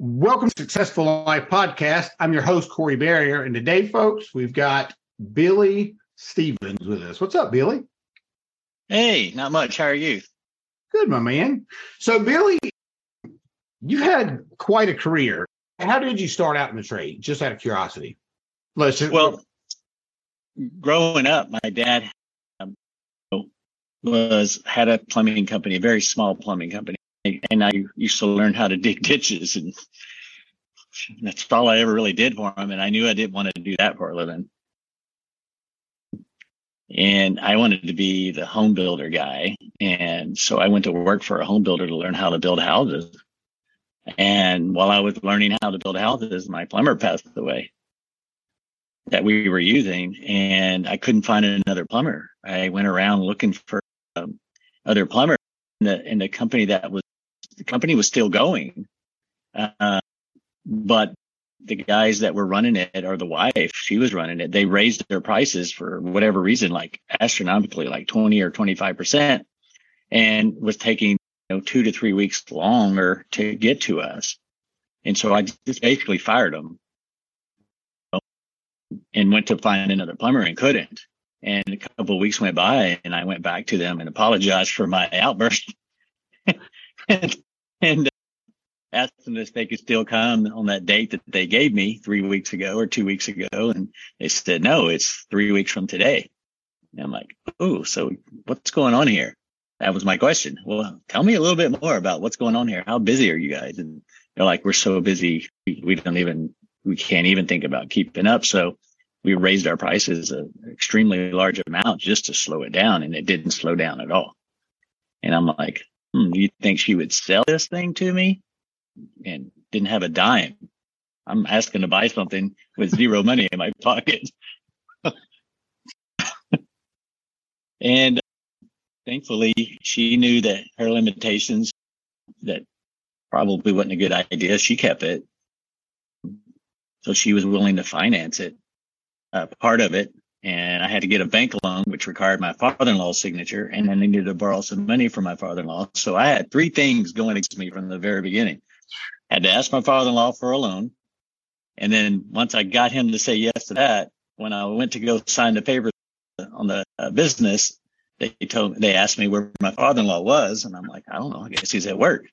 Welcome to Successful Life Podcast. I'm your host, Corey Barrier. And today, folks, we've got Billy Stevens with us. What's up, Billy? Hey, not much. How are you? Good, my man. So, Billy, you had quite a career. How did you start out in the trade? Just out of curiosity. Let's just, Well, growing up, my dad um, was had a plumbing company, a very small plumbing company, and I used to learn how to dig ditches, and that's all I ever really did for him. And I knew I didn't want to do that for a living. And I wanted to be the home builder guy. And so I went to work for a home builder to learn how to build houses. And while I was learning how to build houses, my plumber passed away that we were using and I couldn't find another plumber. I went around looking for um, other plumbers and the, and the company that was, the company was still going. Uh, but the guys that were running it or the wife, she was running it. They raised their prices for whatever reason, like astronomically, like 20 or 25% and was taking, you know, two to three weeks longer to get to us. And so I just basically fired them and went to find another plumber and couldn't. And a couple of weeks went by and I went back to them and apologized for my outburst and, and uh, asked them if they could still come on that date that they gave me three weeks ago or two weeks ago. And they said, no, it's three weeks from today. And I'm like, oh, so what's going on here? That was my question. Well, tell me a little bit more about what's going on here. How busy are you guys? And they're like, we're so busy. We don't even, we can't even think about keeping up. So we raised our prices an extremely large amount just to slow it down. And it didn't slow down at all. And I'm like, hmm, you think she would sell this thing to me? and didn't have a dime. I'm asking to buy something with zero money in my pocket. and thankfully, she knew that her limitations, that probably wasn't a good idea. She kept it. So she was willing to finance it, uh, part of it. And I had to get a bank loan, which required my father-in-law's signature. And I needed to borrow some money from my father-in-law. So I had three things going against me from the very beginning I had to ask my father-in-law for a loan. And then once I got him to say yes to that, when I went to go sign the papers on the uh, business, they told they asked me where my father-in-law was, and I'm like, I don't know. I guess he's at work.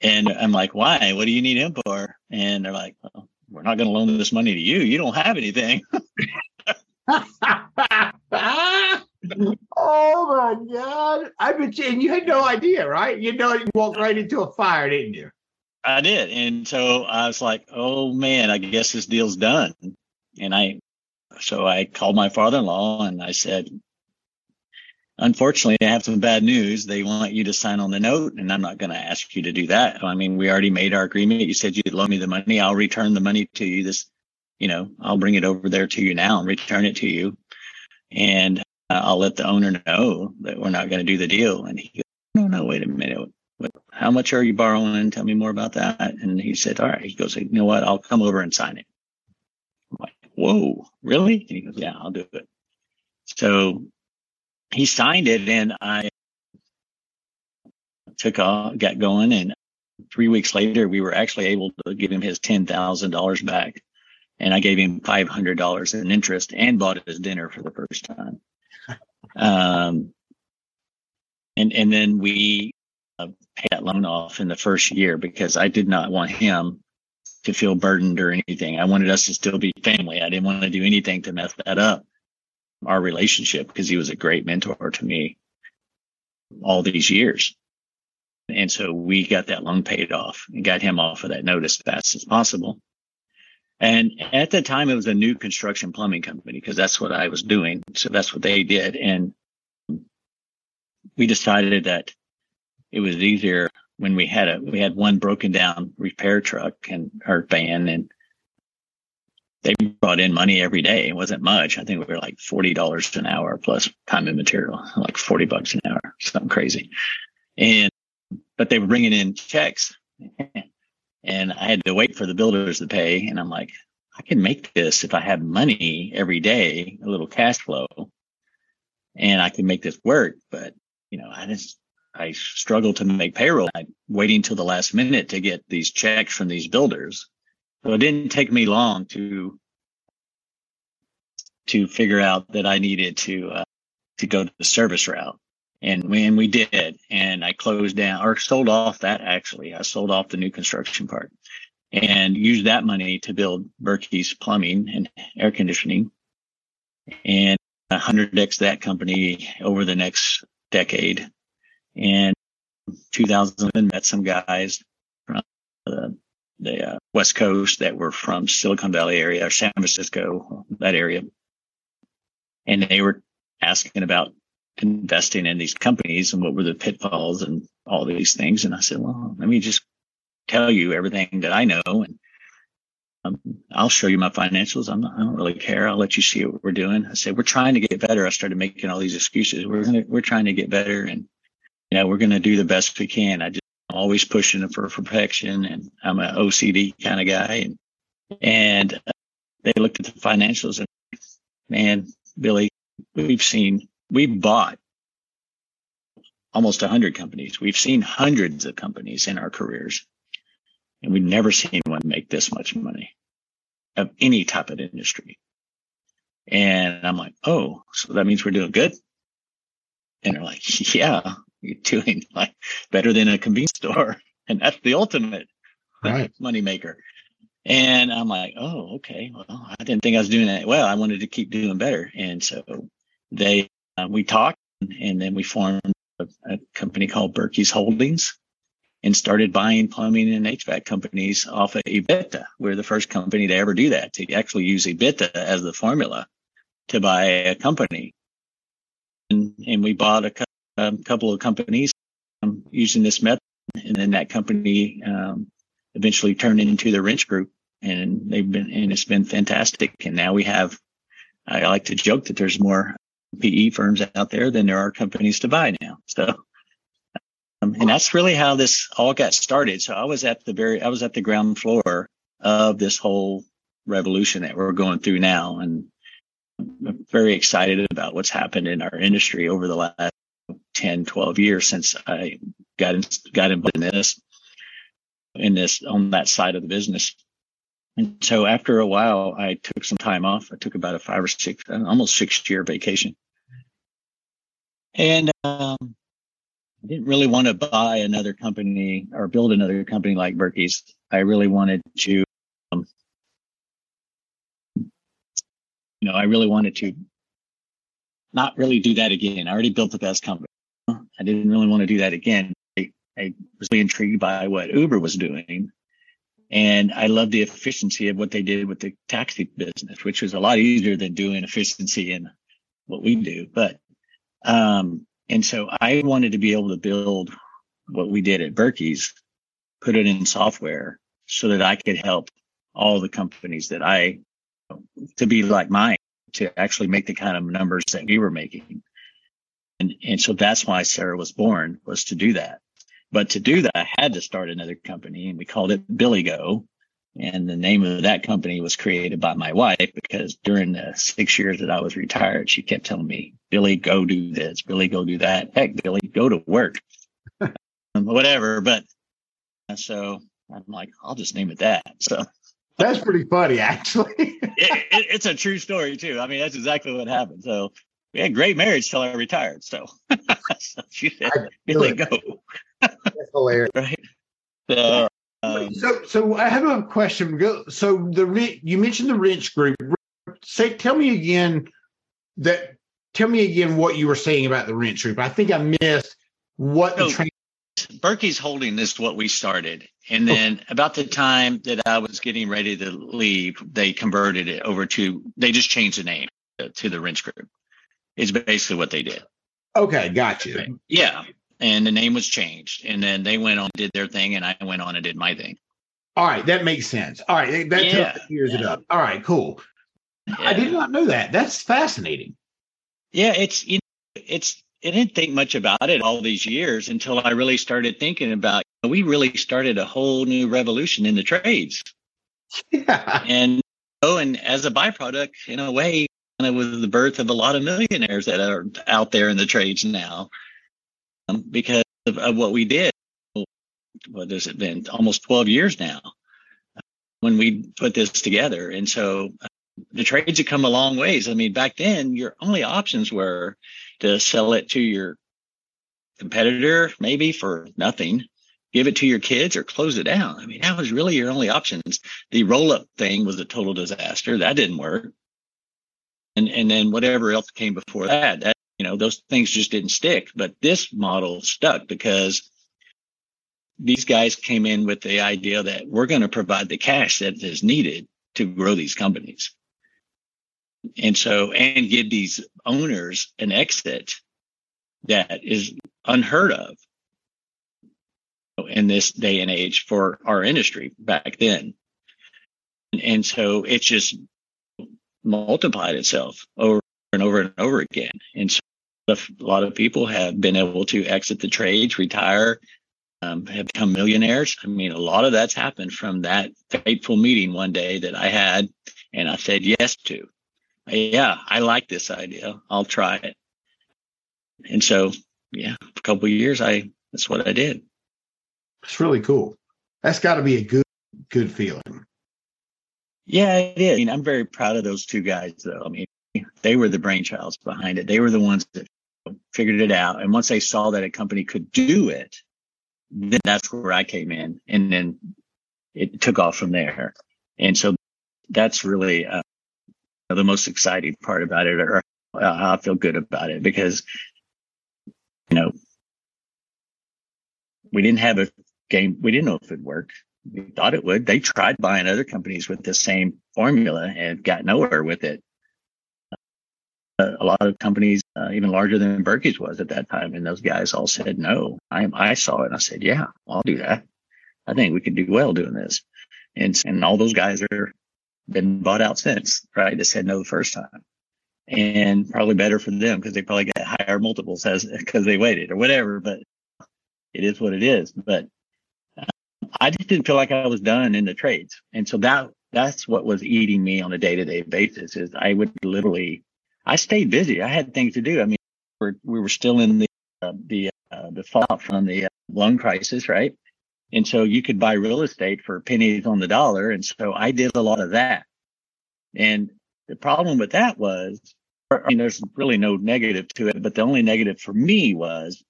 And I'm like, why? What do you need him for? And they're like, well, we're not going to loan this money to you. You don't have anything. oh my God. I bet you, and you had no idea, right? You know, you walked right into a fire, didn't you? I did. And so I was like, oh man, I guess this deal's done. And I, so I called my father-in-law and I said, unfortunately, I have some bad news. They want you to sign on the note and I'm not going to ask you to do that. I mean, we already made our agreement. You said you'd loan me the money. I'll return the money to you this, you know, I'll bring it over there to you now and return it to you. And uh, I'll let the owner know that we're not going to do the deal. And he goes, no, no, wait a minute. How much are you borrowing? Tell me more about that. And he said, all right. He goes, you know what? I'll come over and sign it. I'm like, whoa, really? And he goes, yeah, I'll do it. So he signed it and I took off, got going. And three weeks later, we were actually able to give him his $10,000 back. And I gave him $500 in interest and bought his dinner for the first time. Um, and, and then we uh, pay that loan off in the first year because I did not want him to feel burdened or anything. I wanted us to still be family. I didn't want to do anything to mess that up, our relationship, because he was a great mentor to me all these years. And so we got that loan paid off and got him off of that note as fast as possible. And at the time, it was a new construction plumbing company because that's what I was doing. So that's what they did. And we decided that it was easier when we had a we had one broken down repair truck and our van and they brought in money every day. It wasn't much. I think we were like forty dollars an hour plus time and material, like forty bucks an hour, something crazy. And but they were bringing in checks, and I had to wait for the builders to pay. And I'm like, I can make this if I have money every day, a little cash flow, and I can make this work. But you know, I just I struggled to make payroll. I waiting till the last minute to get these checks from these builders. So it didn't take me long to to figure out that I needed to uh, to go to the service route. And when we did, and I closed down or sold off that actually, I sold off the new construction part and used that money to build Berkey's plumbing and air conditioning and 100x that company over the next decade. And 2007 met some guys the, uh, West Coast that were from Silicon Valley area or San Francisco, that area. And they were asking about investing in these companies and what were the pitfalls and all these things. And I said, well, let me just tell you everything that I know and um, I'll show you my financials. I'm not, I don't really care. I'll let you see what we're doing. I said, we're trying to get better. I started making all these excuses. We're going to, we're trying to get better and you know, we're going to do the best we can. I just always pushing for perfection and I'm an OCD kind of guy. And, and uh, they looked at the financials and man, Billy, we've seen, we've bought almost a hundred companies. We've seen hundreds of companies in our careers and we've never seen one make this much money of any type of industry. And I'm like, oh, so that means we're doing good. And they're like, yeah, you're doing like better than a convenience store. And that's the ultimate right. money maker. And I'm like, oh, okay. Well, I didn't think I was doing that well. I wanted to keep doing better. And so they, uh, we talked and then we formed a, a company called Berkey's Holdings and started buying plumbing and HVAC companies off of EBITDA. We're the first company to ever do that, to actually use EBITDA as the formula to buy a company. And, and we bought a a couple of companies um, using this method, and then that company um, eventually turned into the Wrench Group, and they've been and it's been fantastic. And now we have, I like to joke that there's more PE firms out there than there are companies to buy now. So. Um, and that's really how this all got started. So I was at the very, I was at the ground floor of this whole revolution that we're going through now. And I'm very excited about what's happened in our industry over the last 10, 12 years since I got in, got involved in this, in this, on that side of the business. And so after a while, I took some time off. I took about a five or six, almost six year vacation. And, um, I didn't really want to buy another company or build another company like Berkey's. I really wanted to, um, you know, I really wanted to not really do that again. I already built the best company. I didn't really want to do that again. I, I was really intrigued by what Uber was doing. And I loved the efficiency of what they did with the taxi business, which was a lot easier than doing efficiency in what we do. But, um, and so I wanted to be able to build what we did at Berkey's, put it in software so that I could help all the companies that I, to be like mine, to actually make the kind of numbers that we were making. And, and so that's why Sarah was born was to do that. But to do that, I had to start another company and we called it Billy Go. And the name of that company was created by my wife because during the six years that I was retired, she kept telling me, Billy, go do this, Billy, go do that. Heck, Billy, go to work, um, whatever. But so I'm like, I'll just name it that. So that's pretty funny, actually. it, it, it's a true story too. I mean, that's exactly what happened. So we had great marriage till I retired. So, so she said, "Billy, go." That's hilarious. right. So, uh, So, so, so I have a question. So the you mentioned the wrench group. Say, tell me again that. Tell me again what you were saying about the wrench group. I think I missed what the So- train. Berkey's Holding is what we started. And then about the time that I was getting ready to leave, they converted it over to, they just changed the name to, to the Wrench Group. Is basically what they did. Okay, got you. Yeah. And the name was changed. And then they went on, did their thing, and I went on and did my thing. All right, that makes sense. All right, that Yeah, clears it up. All right, cool. I did not know that. That's fascinating. Yeah, it's you know, it's I didn't think much about it all these years until I really started thinking about we really started a whole new revolution in the trades. Yeah. And oh, and as a byproduct, in a way, of was the birth of a lot of millionaires that are out there in the trades now, um, because of, of what we did. What has it been? Almost 12 years now uh, when we put this together. And so uh, the trades have come a long ways. I mean, back then, your only options were to sell it to your competitor, maybe for nothing, give it to your kids, or close it down. I mean, that was really your only options. The roll up thing was a total disaster. That didn't work. And and then whatever else came before that, that you know, those things just didn't stick. But this model stuck because these guys came in with the idea that we're going to provide the cash that is needed to grow these companies. And so, and give these owners an exit that is unheard of in this day and age for our industry back then. And so it's just multiplied itself over and over and over again. And so a lot of people have been able to exit the trades, retire, um, have become millionaires. I mean, a lot of that's happened from that fateful meeting one day that I had and I said yes to. Yeah, I like this idea. I'll try it. And so, yeah, a couple years, I that's what I did. It's really cool. That's got to be a good, good feeling. Yeah, it is. I mean, I'm very proud of those two guys, though. I mean, they were the brainchilds behind it. They were the ones that figured it out. And once they saw that a company could do it, then that's where I came in, and then it took off from there. And so that's really uh, the most exciting part about it, or I feel good about it because you know we didn't have a game. We didn't know if it'd work. We thought it would. They tried buying other companies with the same formula and got nowhere with it. Uh, a lot of companies, uh, even larger than Berkey's was at that time, and those guys all said no. I, I saw it I said, yeah, I'll do that. I think we could do well doing this. And and all those guys are been bought out since, right? That said no the first time, and probably better for them because they probably got higher multiples as because they waited or whatever. But it is what it is. But I just didn't feel like I was done in the trades. And so that that's what was eating me on a day to day basis is I would literally, I stayed busy. I had things to do. I mean, we're, we were still in the, uh, the, uh, the fallout from the uh, loan crisis, right? And so you could buy real estate for pennies on the dollar. And so I did a lot of that. And the problem with that was, I mean, there's really no negative to it, but the only negative for me was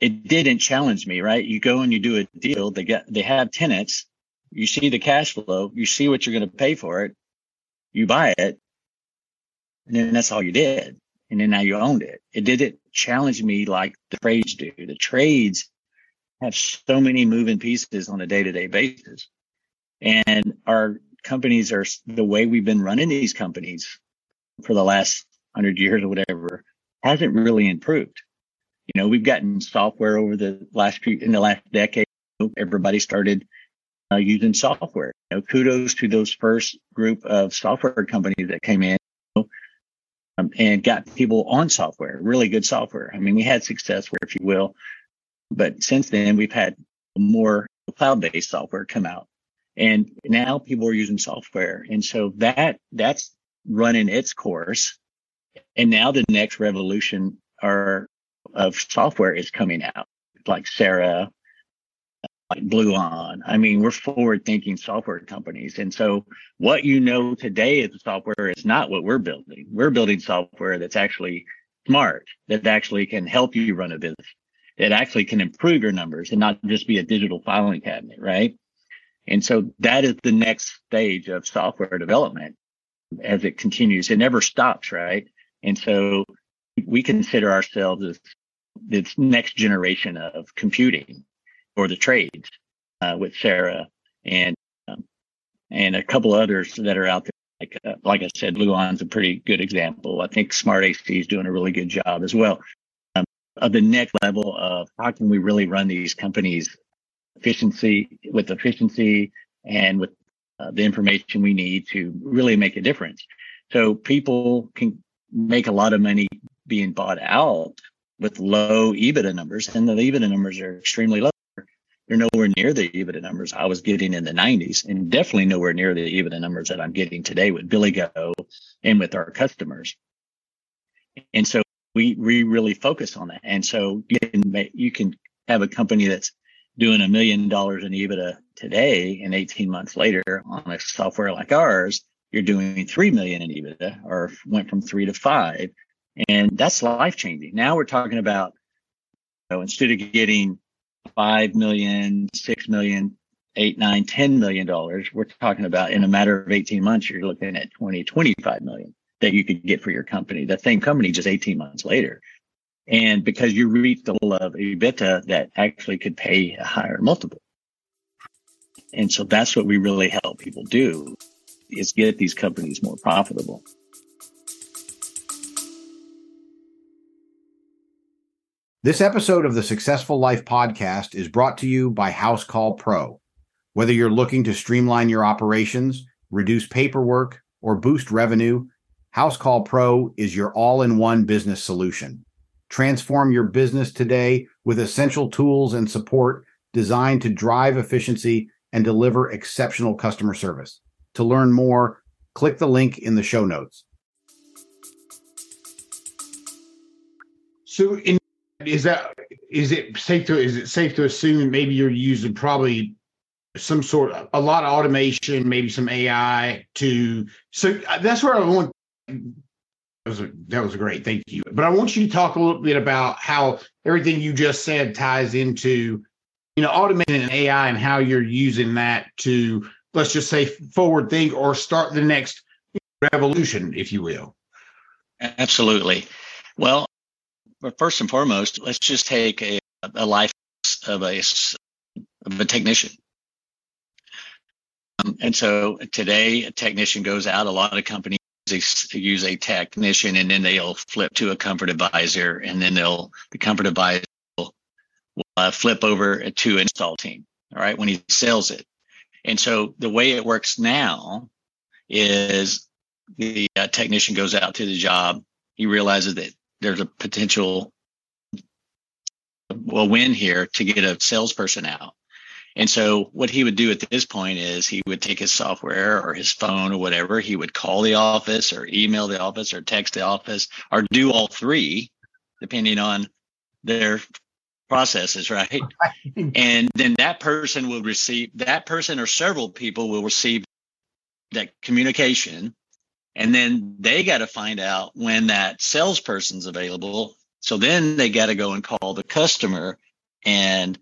it didn't challenge me, right? You go and you do a deal. They get, they have tenants. You see the cash flow. You see what you're going to pay for it. You buy it. And then that's all you did. And then now you owned it. It didn't challenge me like the trades do. The trades have so many moving pieces on a day to day basis. And our companies are the way we've been running these companies for the last hundred years or whatever hasn't really improved you know, we've gotten software over the last few, in the last decade. Everybody started uh, using software. You know, kudos to those first group of software companies that came in um, and got people on software, really good software. I mean, we had success, where, if you will, but since then we've had more cloud-based software come out, and now people are using software, and so that that's running its course. And now the next revolution are of software is coming out, like Sarah, like Bluon. I mean, we're forward thinking software companies. And so what you know today as software is not what we're building. We're building software that's actually smart, that actually can help you run a business. it actually can improve your numbers and not just be a digital filing cabinet, right? And so that is the next stage of software development as it continues. It never stops, right? And so we consider ourselves as this next generation of computing or the trades uh, with Sarah and um, and a couple others that are out there. Like uh, like I said, Bluon's a pretty good example. I think Smart AC is doing a really good job as well. Um, of the next level of how can we really run these companies efficiency with efficiency and with uh, the information we need to really make a difference. So people can make a lot of money being bought out with low EBITDA numbers, and the EBITDA numbers are extremely low. They're nowhere near the EBITDA numbers I was getting in the 90s, and definitely nowhere near the EBITDA numbers that I'm getting today with Billy Go and with our customers. And so we we really focus on that. And so you can make, you can have a company that's doing a million dollars in EBITDA today, and 18 months later on a software like ours, you're doing three million in EBITDA, or went from three to five, and that's life changing. Now we're talking about you know, instead of getting five million, six million, eight, nine, ten million dollars, we're talking about in a matter of 18 months, you're looking at 20, 25 million that you could get for your company. The same company just 18 months later. And because you reached the level of EBITDA that actually could pay a higher multiple. And so that's what we really help people do is get these companies more profitable. This episode of the Successful Life podcast is brought to you by Housecall Pro. Whether you're looking to streamline your operations, reduce paperwork, or boost revenue, Housecall Pro is your all in one business solution. Transform your business today with essential tools and support designed to drive efficiency and deliver exceptional customer service. To learn more, click the link in the show notes. So, in, is that is it safe to is it safe to assume maybe you're using probably some sort of a lot of automation, maybe some AI to so uh, that's where I want. That was, a, that was great, thank you. But I want you to talk a little bit about how everything you just said ties into, you know, automating an AI and how you're using that to let's just say forward think or start the next revolution, if you will. Absolutely. Well, but first and foremost, let's just take a, a life of a, of a technician. Um, and so today, a technician goes out. A lot of companies use a technician, and then they'll flip to a comfort advisor, and then they'll the comfort advisor will, will uh, flip over to install team. All right, when he sells it. And so the way it works now is the uh, technician goes out to the job. He realizes that there's a potential well win here to get a salesperson out. And so what he would do at this point is he would take his software or his phone or whatever, he would call the office or email the office or text the office or do all three, depending on their processes, right? and then that person will receive that person or several people will receive that communication and then they got to find out when that salesperson's available. So then they got to go and call the customer and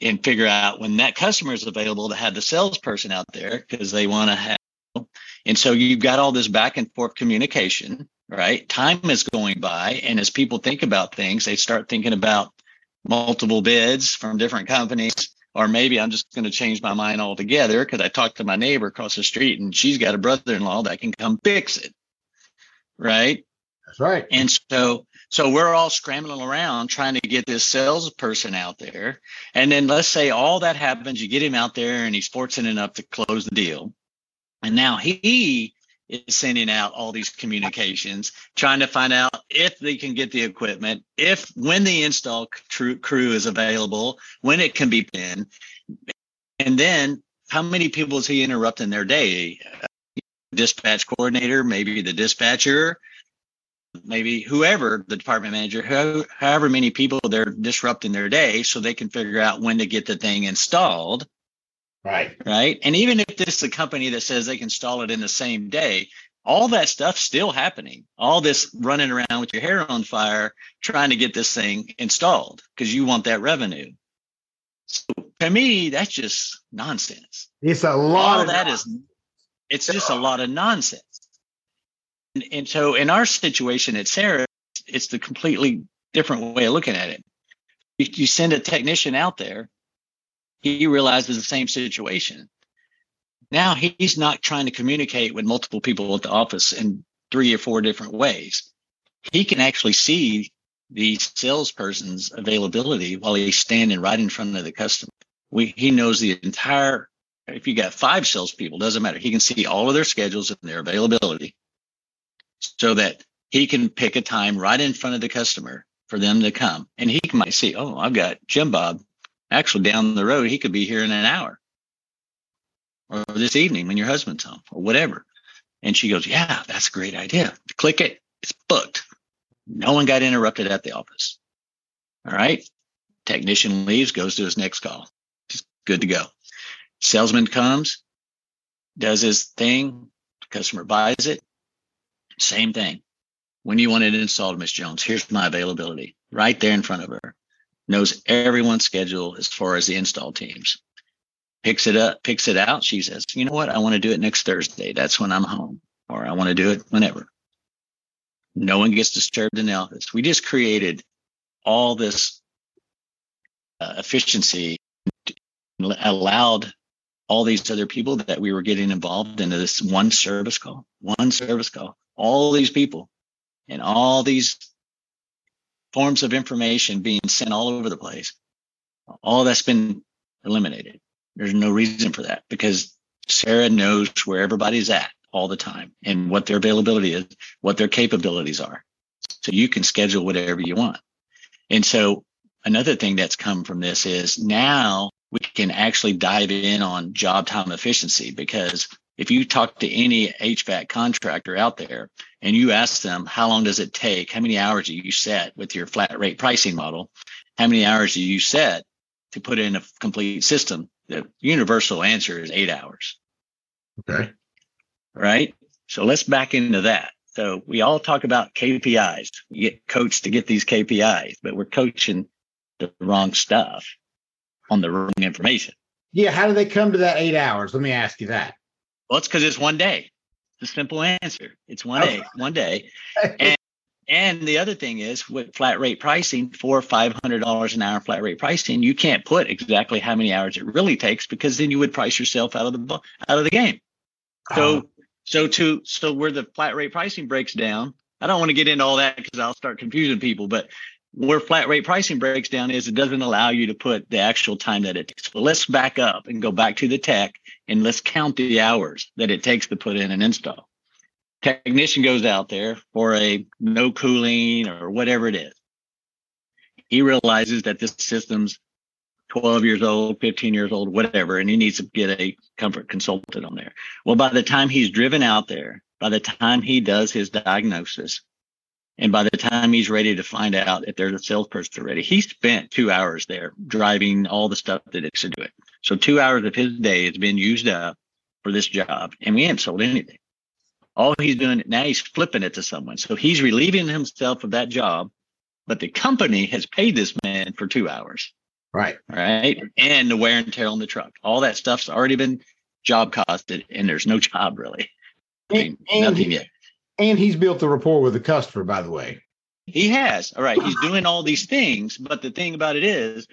and figure out when that customer is available to have the salesperson out there because they want to have. And so you've got all this back and forth communication, right? Time is going by, and as people think about things, they start thinking about multiple bids from different companies or maybe I'm just going to change my mind altogether because I talked to my neighbor across the street and she's got a brother-in-law that can come fix it. Right. That's right. And so, so we're all scrambling around trying to get this salesperson out there. And then let's say all that happens, you get him out there and he's fortunate enough to close the deal. And now he is sending out all these communications, trying to find out if they can get the equipment, if when the install crew is available, when it can be in, and then how many people is he interrupting their day? Dispatch coordinator, maybe the dispatcher, maybe whoever the department manager, however many people they're disrupting their day, so they can figure out when to get the thing installed Right. Right. And even if this is a company that says they can install it in the same day, all that stuff still happening. All this running around with your hair on fire trying to get this thing installed because you want that revenue. So to me, that's just nonsense. It's a lot All of that is, it's just a lot of nonsense. And, and so in our situation at Sarah, it's the completely different way of looking at it. You, you send a technician out there, he realizes the same situation. Now he's not trying to communicate with multiple people at the office in three or four different ways. He can actually see the salesperson's availability while he's standing right in front of the customer. We, he knows the entire, if you got five salespeople, doesn't matter. He can see all of their schedules and their availability so that he can pick a time right in front of the customer for them to come. And he might see, oh, I've got Jim Bob actually down the road. He could be here in an hour or this evening when your husband's home or whatever. And she goes, yeah, that's a great idea. Click it. It's booked. No one got interrupted at the office. All right. Technician leaves, goes to his next call. Just good to go. Salesman comes, does his thing. Customer buys it. Same thing. When you want it installed, Miss Jones, here's my availability right there in front of her. Knows everyone's schedule as far as the install teams. Picks it up, picks it out. She says, you know what? I want to do it next Thursday. That's when I'm home. Or I want to do it whenever. No one gets disturbed in the office. We just created all this uh, efficiency, allowed all these other people that we were getting involved into this one service call, one service call, all these people and all these forms of information being sent all over the place. All that's been eliminated. There's no reason for that because Sarah knows where everybody's at all the time and what their availability is, what their capabilities are. So you can schedule whatever you want. And so another thing that's come from this is now we can actually dive in on job time efficiency because if you talk to any HVAC contractor out there and you ask them how long does it take, how many hours do you set with your flat rate pricing model, how many hours do you set to put in a complete system, the universal answer is eight hours. Okay. Right. So let's back into that. So we all talk about KPIs. We get coached to get these KPIs, but we're coaching the wrong stuff on the wrong information. Yeah. How do they come to that eight hours? Let me ask you that. Well, it's because it's one day. It's a simple answer. It's one day, one day. And and the other thing is with flat rate pricing, four or five hundred dollars an hour flat rate pricing, you can't put exactly how many hours it really takes because then you would price yourself out of the out of the game. So Oh. so to so where the flat rate pricing breaks down, I don't want to get into all that because I'll start confusing people, but where flat rate pricing breaks down is it doesn't allow you to put the actual time that it takes. But let's back up and go back to the tech and let's count the hours that it takes to put in an install. Technician goes out there for a no cooling or whatever it is. He realizes that this system's 12 years old, 15 years old, whatever, and he needs to get a comfort consultant on there. Well, by the time he's driven out there, by the time he does his diagnosis, and by the time he's ready to find out if there's a salesperson ready, he spent two hours there driving all the stuff that it should do it. So two hours of his day has been used up for this job, and we haven't sold anything. All he's doing now, he's flipping it to someone. So he's relieving himself of that job, but the company has paid this man for two hours, Right. right? And the wear and tear on the truck. All that stuff's already been job costed, and there's no job really. I mean, and, nothing yet. And he's built the rapport with the customer, by the way. He has. All right. He's doing all these things, but the thing about it is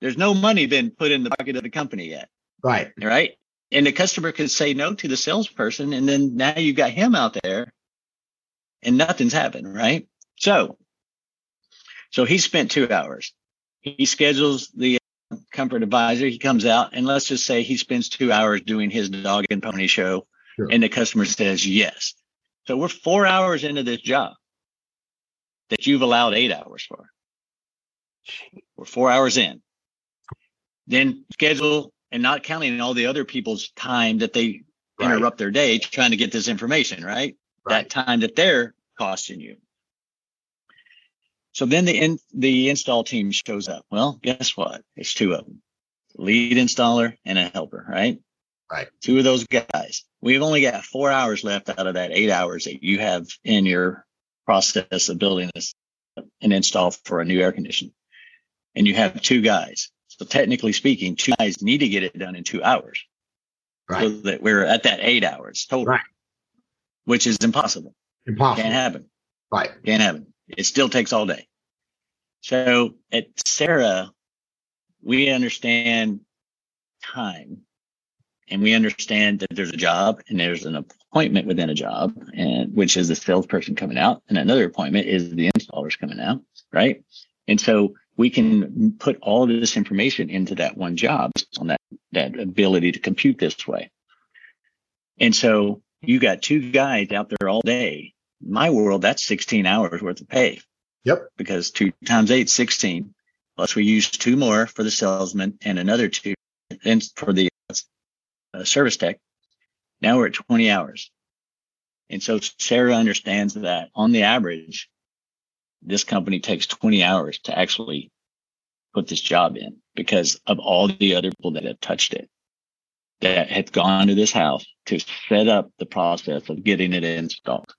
there's no money been put in the pocket of the company yet. Right. Right. And the customer could say no to the salesperson. And then now you've got him out there and nothing's happened. Right. So, so he spent two hours. He schedules the uh, comfort advisor. He comes out and let's just say he spends two hours doing his dog and pony show. Sure. And the customer says yes. So we're four hours into this job that you've allowed eight hours for. We're four hours in. Then schedule and not counting all the other people's time that they Right. interrupt their day trying to get this information, right? Right. That time that they're costing you. So then the in, the install team shows up. Well, guess what? It's two of them. Lead installer and a helper, right? Right. Two of those guys. We've only got four hours left out of that eight hours that you have in your process of building this an install for a new air conditioner. And you have two guys. So technically speaking, two guys need to get it done in two hours. Right. So that we're at that eight hours total. Right. Which is impossible. Impossible. Can't happen. Right. Can't happen. It still takes all day. So at Sarah, we understand time and we understand that there's a job and there's an appointment within a job and which is the salesperson coming out and another appointment is the installers coming out right? And so we can put all of this information into that one job on that that ability to compute this way. And so you got two guys out there all day. My world that's 16 hours worth of pay. Yep. because two times eight 16 plus we use two more for the salesman and another two for the uh, service tech. Now we're at 20 hours. And so Sarah understands that on the average, this company takes 20 hours to actually put this job in because of all the other people that have touched it, that have gone to this house to set up the process of getting it installed.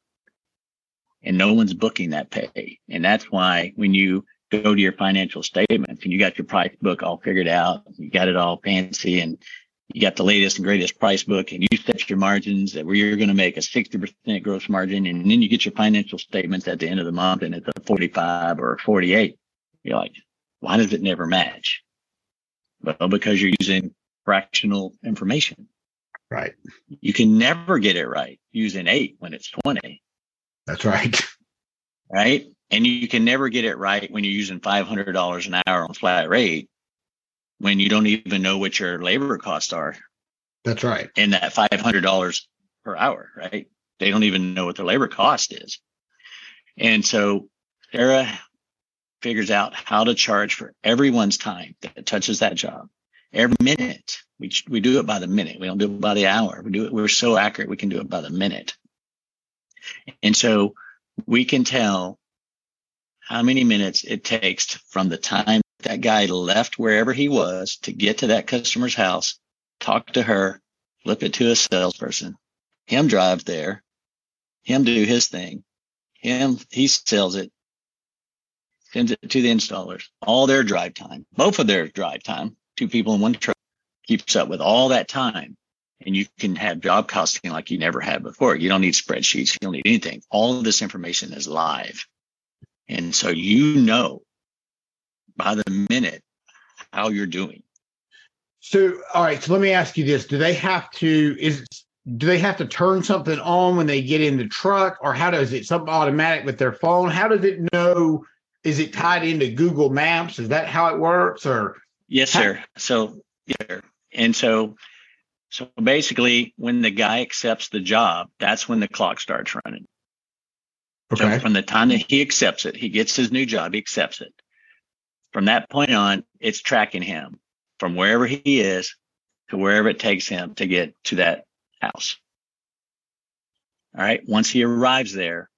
And no one's booking that pay. And that's why when you go to your financial statements and you got your price book all figured out, you got it all fancy and you got the latest and greatest price book and you set your margins that where you're going to make a 60% gross margin. And then you get your financial statements at the end of the month and it's a 45 or a 48. You're like, why does it never match? Well, because you're using fractional information. Right. You can never get it right using eight when it's 20, That's right. right? And you can never get it right when you're using $500 an hour on flat rate when you don't even know what your labor costs are That's right. And that $500 per hour, right? They don't even know what their labor cost is. And so Sarah figures out how to charge for everyone's time that touches that job. Every minute, we, we do it by the minute. We don't do it by the hour. We do it. We're so accurate. We can do it by the minute. And so we can tell how many minutes it takes from the time that guy left wherever he was to get to that customer's house, talk to her, flip it to a salesperson, him drive there, him do his thing, him, he sells it, sends it to the installers, all their drive time, both of their drive time, two people in one truck keeps up with all that time. And you can have job costing like you never had before. You don't need spreadsheets. You don't need anything. All of this information is live. And so you know by the minute how you're doing. So, all right. So let me ask you this: Do they have to? Is do they have to turn something on when they get in the truck, or how does it something automatic with their phone? How does it know? Is it tied into Google Maps? Is that how it works? Or Yes, sir. So, yeah. And so, so basically, when the guy accepts the job, that's when the clock starts running. okay, So from the time that he accepts it, he gets his new job, he accepts it. From that point on, it's tracking him from wherever he is to wherever it takes him to get to that house. All right. Once he arrives there,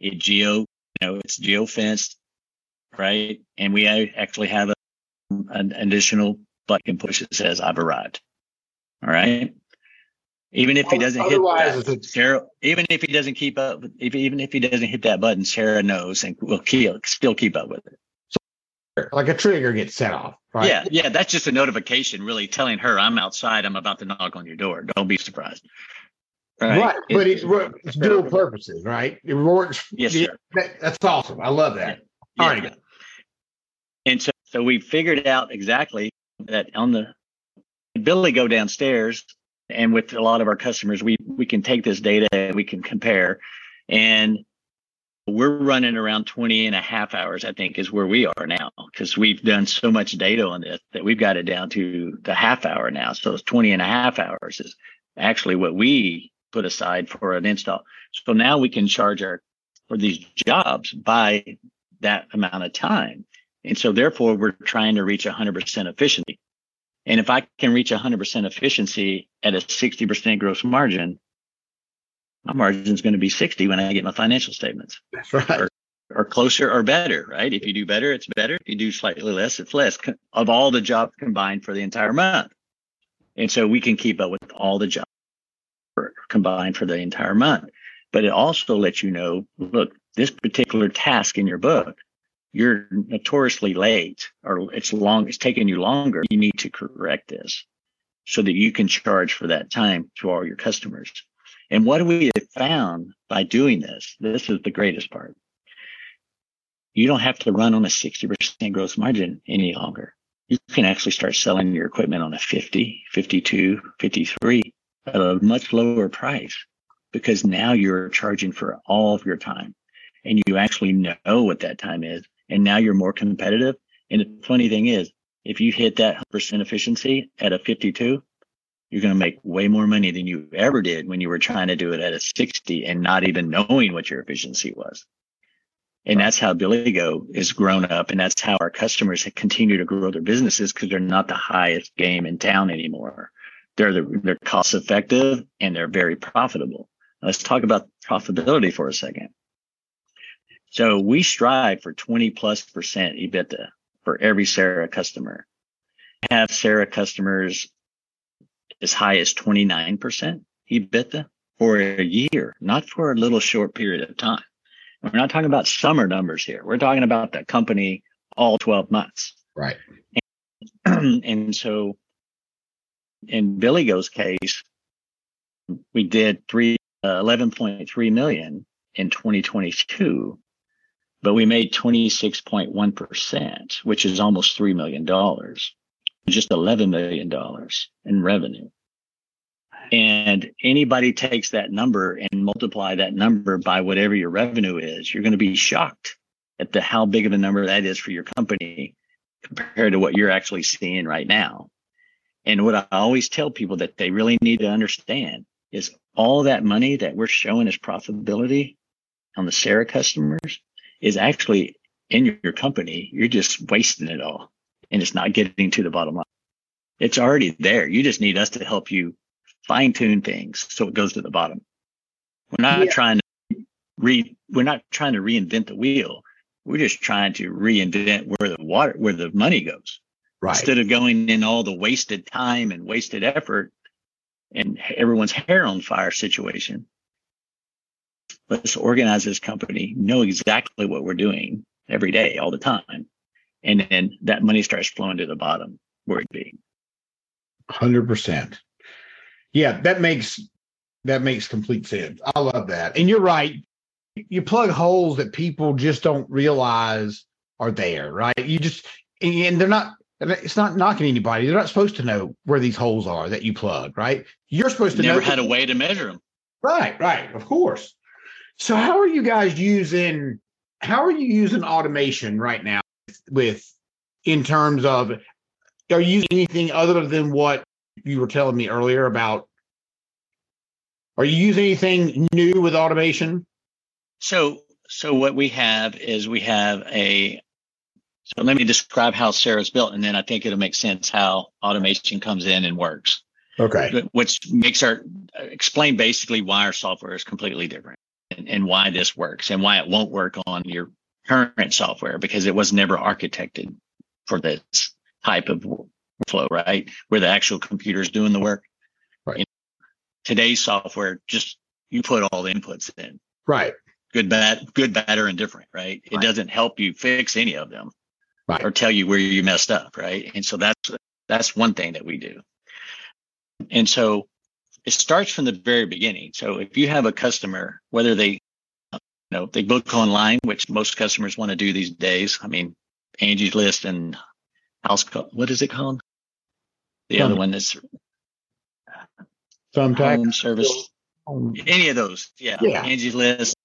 it geo, you know, it's geo fenced, right? And we actually have a, an additional button push that says I've arrived. All right. Even if he doesn't hit that, Sarah, even if he doesn't keep up, if, even if he doesn't hit that button, Sarah knows and will keep, still keep up with it. Like a trigger gets set off, right? Yeah, yeah, that's just a notification, really telling her I'm outside. I'm about to knock on your door. Don't be surprised. Right, but It- it, it's dual purposes, right? It works. Yes, yeah, sir. that- that's awesome. I love that. Yeah. All right. And so, so we figured out exactly that on the ability go downstairs and with a lot of our customers, we, we can take this data and we can compare and we're running around 20 and a half hours, I think is where we are now because we've done so much data on this that we've got it down to the half hour now. So it's 20 and a half hours is actually what we put aside for an install. So now we can charge our for these jobs by that amount of time. And so therefore we're trying to reach 100% efficiency. And if I can reach 100% efficiency at a 60% gross margin, my margin is going to be 60 when I get my financial statements That's right. or closer or better, right? If you do better, it's better. If you do slightly less, it's less of all the jobs combined for the entire month. And so we can keep up with all the jobs combined for the entire month. But it also lets you know, look, this particular task in your book, you're notoriously late or it's long, it's taking you longer. You need to correct this so that you can charge for that time to all your customers. And what do we found by doing this, this is the greatest part. You don't have to run on a 60% gross margin any longer. You can actually start selling your equipment on a 50, 52, 53 at a much lower price because now you're charging for all of your time and you actually know what that time is. And now you're more competitive. And the funny thing is, if you hit that 100% efficiency at a 52, you're going to make way more money than you ever did when you were trying to do it at a 60 and not even knowing what your efficiency was. And that's how Billy Go is grown up. And that's how our customers continue to grow their businesses because they're not the highest game in town anymore. They're, the, they're cost effective and they're very profitable. Let's talk about profitability for a second. So we strive for 20 plus percent EBITDA for every Sera customer. Have Sera customers as high as 29% EBITDA for a year, not for a little short period of time. We're not talking about summer numbers here. We're talking about the company all 12 months. Right. And, and so in Billy Go's case, we did three, uh, 11.3 million in 2022, but we made 26.1%, which is almost $3 million, just $11 million in revenue. And anybody takes that number and multiply that number by whatever your revenue is, you're going to be shocked at the how big of a number that is for your company compared to what you're actually seeing right now. And what I always tell people that they really need to understand is all that money that we're showing as profitability on the Sera customers is actually in your company. You're just wasting it all and it's not getting to the bottom line. It's already there. You just need us to help you fine tune things so it goes to the bottom. We're not yeah. trying to re, we're not trying to reinvent the wheel. We're just trying to reinvent where the water, where the money goes. Right. Instead of going in all the wasted time and wasted effort and everyone's hair on fire situation. Let's organize this company, know exactly what we're doing every day, all the time. And then that money starts flowing to the bottom where it be. Hundred percent. Yeah, that makes that makes complete sense. I love that. And you're right. You plug holes that people just don't realize are there, right? You just and they're not it's not knocking anybody. They're not supposed to know where these holes are that you plug, right? You're supposed to never know had a way to measure them. Right, right, of course. So how are you guys using how are you using automation right now with in terms of are you using anything other than what you were telling me earlier about are you using anything new with automation? So so what we have is we have a so let me describe how Sera's built and then i think it'll make sense how automation comes in and works. Okay. Which makes our explain basically why our software is completely different and, and why this works and why it won't work on your current software because it was never architected for this type of flow, right? Where the actual computer is doing the work. Right. In today's software, just you put all the inputs in. Right. Good, bad, good, bad, or indifferent, right? It Right. doesn't help you fix any of them Right. or tell you where you messed up, right? And so that's that's one thing that we do. And so it starts from the very beginning. So if you have a customer, whether they you know they book online, which most customers want to do these days. I mean, Angie's List and House, what is it called? The other one that's Thumbtack home service. Any of those, yeah. Yeah. Angie's List,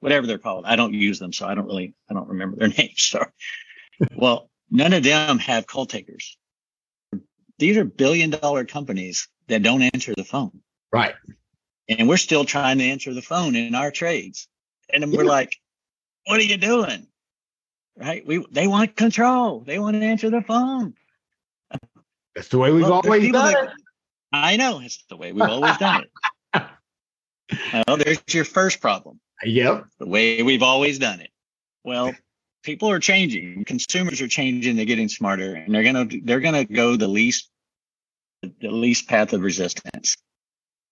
whatever they're called. I don't use them, so I don't really, I don't remember their names. Sorry. well, none of them have call takers. These are billion dollar companies that don't answer the phone. right and we're still trying to answer the phone in our trades. And then we're like, what are you doing? Right? We they want control. They want to answer the phone. That's the way we've Well, always done that- it I know it's the way we've always done it. well, oh, there's your first problem. yep The way we've always done it. Well, people are changing. Consumers are changing. They're getting smarter, and they're gonna they're gonna go the least the least path of resistance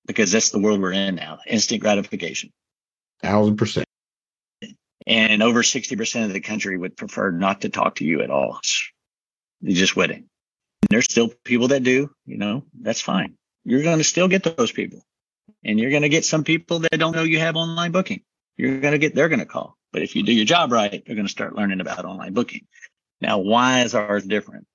because that's the world we're in now instant gratification. Thousand percent. And over 60% of the country would prefer not to talk to you at all. They just wouldn't. There's still people that do, you know, that's fine. You're going to still get those people. And you're going to get some people that don't know you have online booking. You're going to get, they're going to call. But if you do your job right, they're going to start learning about online booking. Now, why is ours different?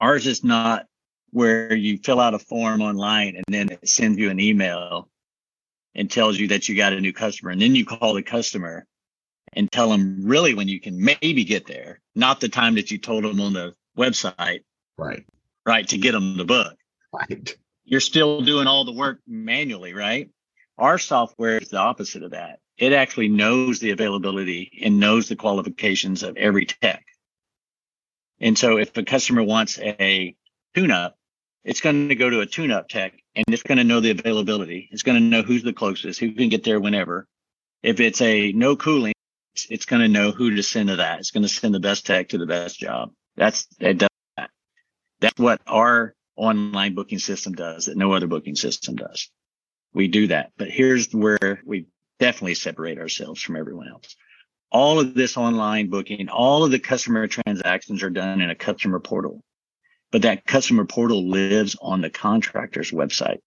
Ours is not where you fill out a form online and then it sends you an email and tells you that you got a new customer. And then you call the customer and tell them really when you can maybe get there, not the time that you told them on the website, Right. right, to get them the book. Right. You're still doing all the work manually, right? Our software is the opposite of that. It actually knows the availability and knows the qualifications of every tech. And so if a customer wants a tune up, it's going to go to a tune up tech and it's going to know the availability. It's going to know who's the closest, who can get there whenever. If it's a no cooling, it's, going to know who to send to that. It's going to send the best tech to the best job. That's it that. That's what our online booking system does that no other booking system does. We do that. But here's where we definitely separate ourselves from everyone else. All of this online booking, all of the customer transactions are done in a customer portal, but that customer portal lives on the contractor's website.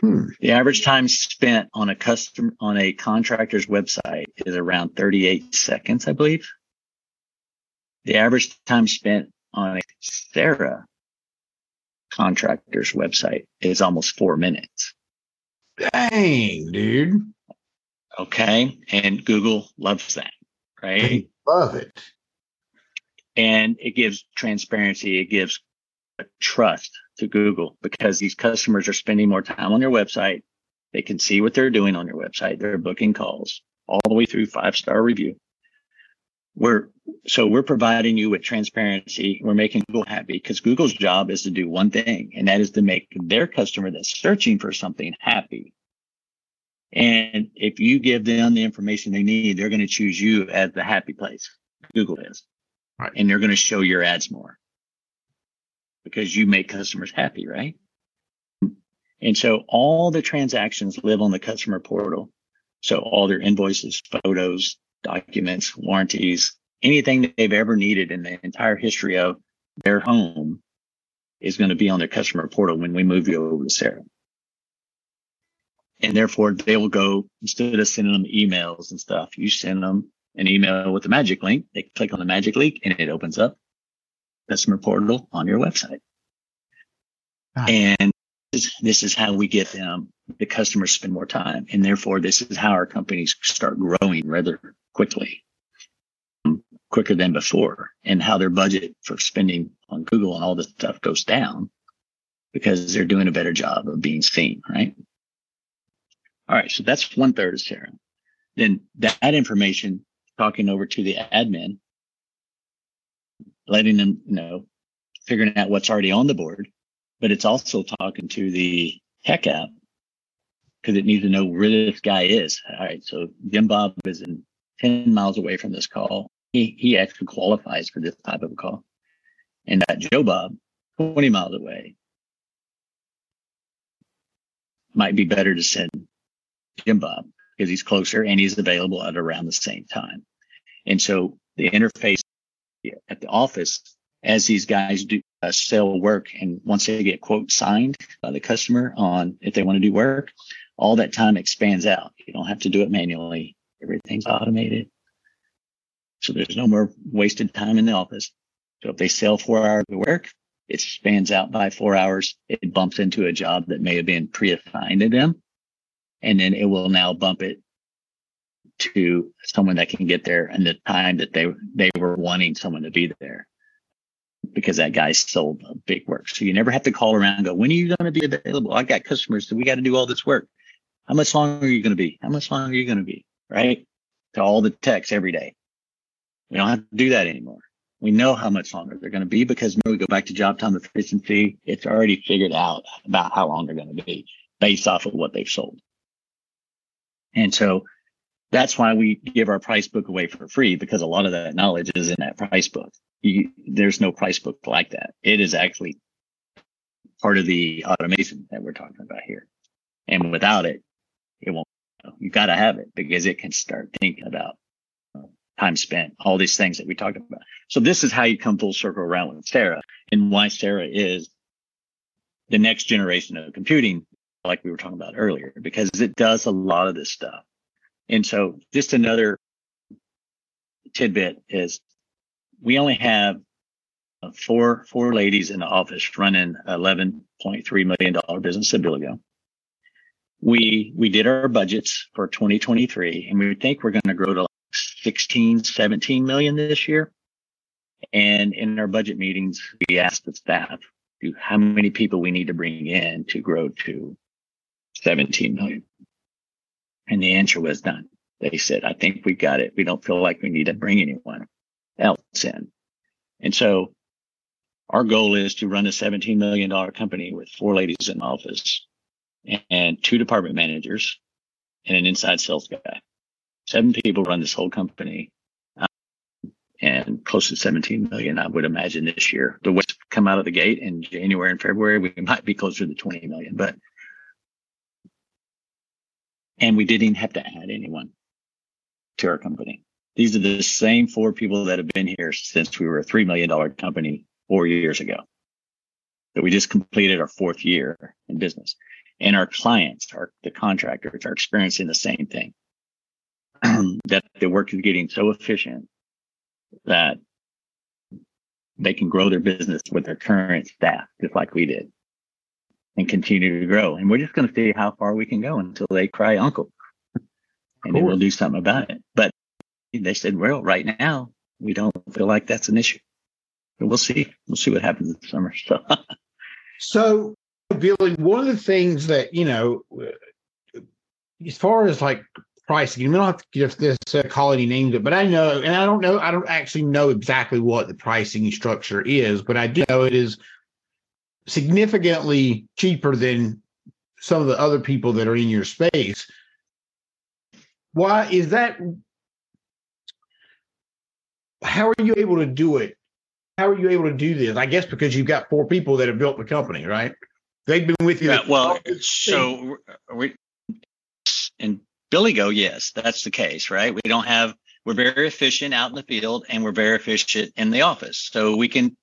Hmm. The average time spent on a customer on a contractor's website is around 38 seconds, I believe. The average time spent on a Sera contractor's website is almost four minutes. Dang, dude. Okay. And Google loves that, right? Love it. And it gives transparency. It gives trust to Google because these customers are spending more time on your website. They can see what they're doing on your website. They're booking calls all the way through five star review. We're so we're providing you with transparency. We're making Google happy because Google's job is to do one thing, and that is to make their customer that's searching for something happy. And if you give them the information they need, they're going to choose you as the happy place. Google is. Right. And they're going to show your ads more because you make customers happy, right? And so all the transactions live on the customer portal. So all their invoices, photos, documents, warranties, anything they've ever needed in the entire history of their home is going to be on their customer portal when we move you over to Sera. And therefore they will go instead of sending them emails and stuff, you send them an email with a magic link. They click on the magic link and it opens up customer portal on your website. Ah. And this, this is how we get them, the customers spend more time. And therefore, this is how our companies start growing rather quickly, quicker than before, and how their budget for spending on Google and all this stuff goes down because they're doing a better job of being seen, right? All right. So that's one third of Sera. Then that information talking over to the admin, letting them know, figuring out what's already on the board, but it's also talking to the tech app because it needs to know where this guy is. All right. So Jim Bob is in 10 miles away from this call. He, he actually qualifies for this type of a call. And that Joe Bob, 20 miles away, might be better to send Jim Bob because he's closer and he's available at around the same time. And so the interface at the office, as these guys do uh, sell work, and once they get quote signed by the customer on if they want to do work, all that time expands out. You don't have to do it manually. Everything's automated. So there's no more wasted time in the office. So if they sell four hours of work, it spans out by four hours. It bumps into a job that may have been pre-assigned to them. And then it will now bump it to someone that can get there in the time that they they were wanting someone to be there because that guy sold a big work. So you never have to call around and go, when are you going to be available? I got customers, so we got to do all this work. How much longer are you going to be? How much longer are you going to be? Right? To all the techs every day. We don't have to do that anymore. We know how much longer they're going to be because when we go back to job time efficiency, it's already figured out about how long they're going to be based off of what they've sold. And so that's why we give our price book away for free because a lot of that knowledge is in that price book. You, there's no price book like that. It is actually part of the automation that we're talking about here. And without it, it won't. You got to have it because it can start thinking about time spent, all these things that we talked about. So this is how you come full circle around with Sera and why Sera is the next generation of computing, like we were talking about earlier, because it does a lot of this stuff. And so just another tidbit is we only have four four ladies in the office running eleven point three million dollar business at Billigo. We we did our budgets for 2023, and we think we're going to grow to 16, 17 million this year. And in our budget meetings, we asked the staff to how many people we need to bring in to grow to 17 million. And the answer was none. They said, I think we got it. We don't feel like we need to bring anyone else in. And so our goal is to run a $17 million company with four ladies in office and two department managers and an inside sales guy. Seven people run this whole company um, and close to 17 million, I would imagine this year. The way come out of the gate in January and February, we might be closer to 20 million, but and we didn't have to add anyone to our company. These are the same four people that have been here since we were a $3 million company four years ago. So we just completed our fourth year in business and our clients, our, the contractors are experiencing the same thing. that the work is getting so efficient that they can grow their business with their current staff, just like we did and continue to grow. And we're just going to see how far we can go until they cry uncle and then we'll do something about it. But they said, well, right now we don't feel like that's an issue. But we'll see. We'll see what happens this summer. So, so Billy, one of the things that, you know, as far as like pricing, we don't have to give this uh, call any names, but I know, and I don't know, I don't actually know exactly what the pricing structure is, but I do know it is significantly cheaper than some of the other people that are in your space. Why is that? How are you able to do it? How are you able to do this? I guess because you've got four people that have built the company, right? They've been with you. Yeah, well, so we and Billy go, yes, that's the case, right? We don't have we're very efficient out in the field and we're very efficient in the office. So we can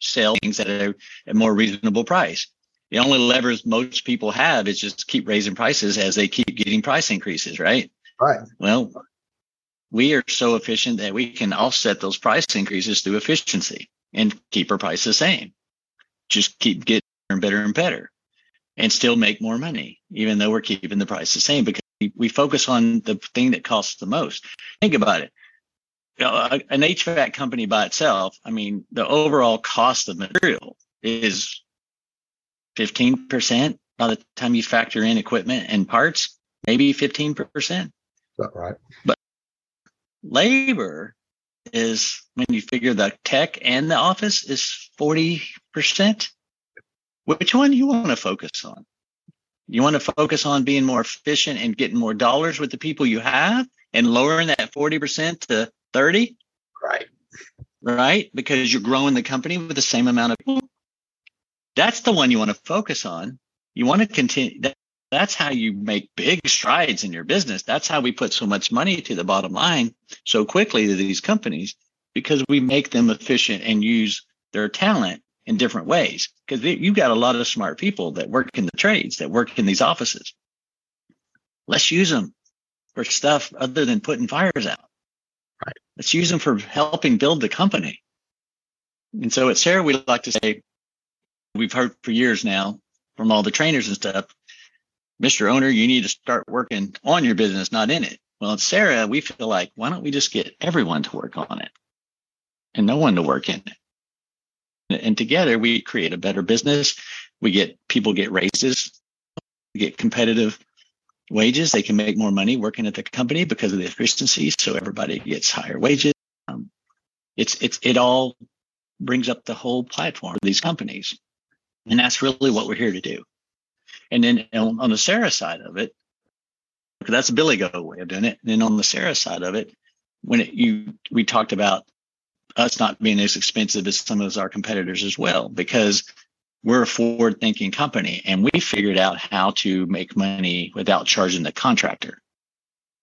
sell things at a, a more reasonable price. The only levers most people have is just keep raising prices as they keep getting price increases, right? Right. Well, we are so efficient that we can offset those price increases through efficiency and keep our price the same. Just keep getting better and better and still make more money, even though we're keeping the price the same because we focus on the thing that costs the most. Think about it you know, an HVAC company by itself, I mean, the overall cost of material is 15% by the time you factor in equipment and parts, maybe 15%. right. But labor is when you figure the tech and the office is 40%. Which one do you want to focus on? You want to focus on being more efficient and getting more dollars with the people you have and lowering that 40% to 30. Right. Right. Because you're growing the company with the same amount of people. That's the one you want to focus on. You want to continue. That, that's how you make big strides in your business. That's how we put so much money to the bottom line so quickly to these companies because we make them efficient and use their talent in different ways. Because you've got a lot of smart people that work in the trades, that work in these offices. Let's use them for stuff other than putting fires out. Right. Let's use them for helping build the company. And so at Sera we like to say, we've heard for years now from all the trainers and stuff, Mr. Owner, you need to start working on your business, not in it. Well, at Sera, we feel like, why don't we just get everyone to work on it and no one to work in it? And together we create a better business. We get people get raises, we get competitive wages. They can make more money working at the company because of the efficiency. So everybody gets higher wages. Um, it's it's it all brings up the whole platform of these companies, and that's really what we're here to do. And then on, the Sera side of it, that's a Billy Go way of doing it. And then on the Sera side of it, when it, you we talked about us not being as expensive as some of our competitors as well, because we're a forward thinking company and we figured out how to make money without charging the contractor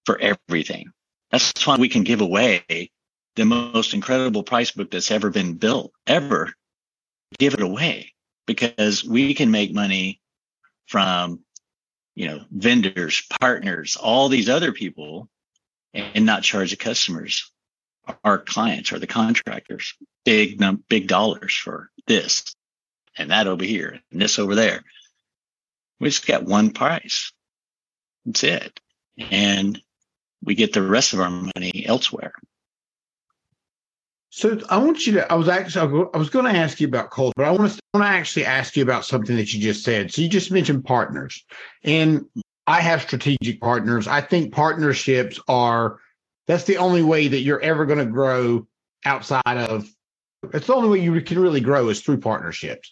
for everything. That's why we can give away the most incredible price book that's ever been built, ever give it away because we can make money from, you know, vendors, partners, all these other people and not charge the customers, our clients or the contractors, big, big dollars for this and that over here and this over there. We just got one price. That's it. And we get the rest of our money elsewhere. So I want you to. I was actually. I was going to ask you about culture, but I want to. I want to actually ask you about something that you just said. So you just mentioned partners, and I have strategic partners. I think partnerships are. That's the only way that you're ever going to grow outside of. It's the only way you can really grow is through partnerships.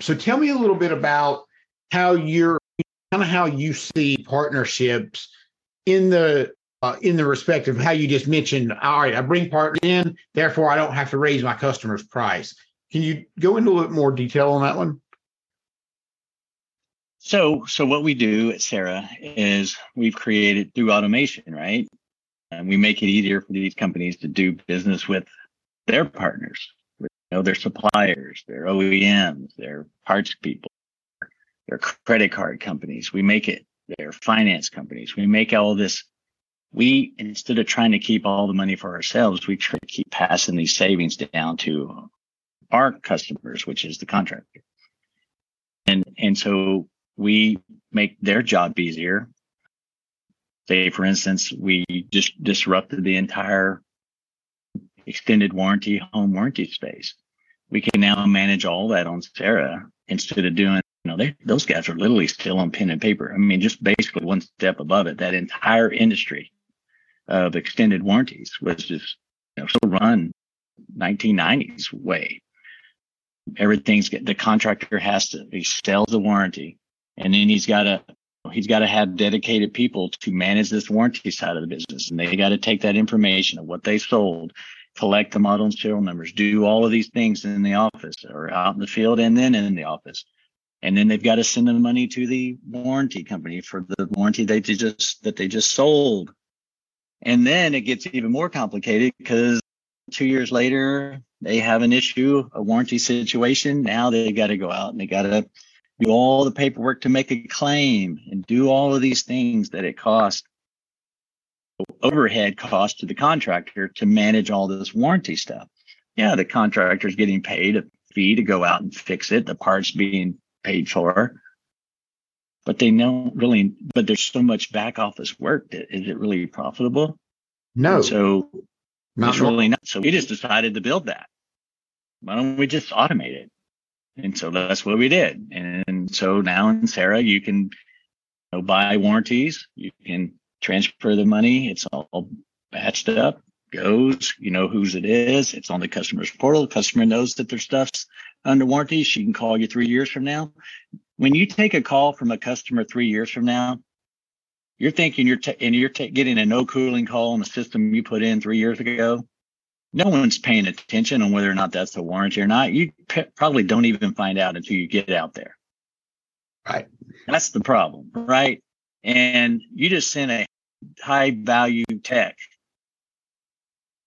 So tell me a little bit about how you're kind of how you see partnerships in the uh, in the respect of how you just mentioned, all right, I bring partner in, therefore I don't have to raise my customer's price. Can you go into a little bit more detail on that one? So, so what we do at Sera is we've created through automation, right? And we make it easier for these companies to do business with their partners, with you know, their suppliers, their OEMs, their parts people, their credit card companies. We make it their finance companies. We make all this we instead of trying to keep all the money for ourselves, we try to keep passing these savings down to our customers, which is the contractor. And and so we make their job easier. Say, for instance, we just disrupted the entire extended warranty home warranty space. We can now manage all that on Sera instead of doing you know, they, those guys are literally still on pen and paper. I mean, just basically one step above it. That entire industry of extended warranties was just you know, still run 1990s way. Everything's the contractor has to he sells the warranty, and then he's got to he's got to have dedicated people to manage this warranty side of the business, and they got to take that information of what they sold, collect the model and serial numbers, do all of these things in the office or out in the field, and then in the office. And then they've got to send the money to the warranty company for the warranty they just that they just sold and then it gets even more complicated because two years later, they have an issue, a warranty situation. Now they got to go out and they got to do all the paperwork to make a claim and do all of these things that it costs overhead cost to the contractor to manage all this warranty stuff. Yeah, the contractor's getting paid a fee to go out and fix it, the parts being paid for. But they don't really but there's so much back office work that is it really profitable? No. And so not really not. So we just decided to build that. Why don't we just automate it and so that's what we did. And so now in Sera you can you know, buy warranties. You can transfer the money. It's all batched up goes you know whose it is. It's on the customer's portal. The customer knows that their stuff's under warranty. She can call you three years from now. When you take a call from a customer three years from now, you're thinking you're t- and you're t- getting a no cooling call on the system you put in three years ago. No one's paying attention on whether or not that's a warranty or not. You probably don't even find out until you get out there. Right. That's the problem, right? And you just send a high value tech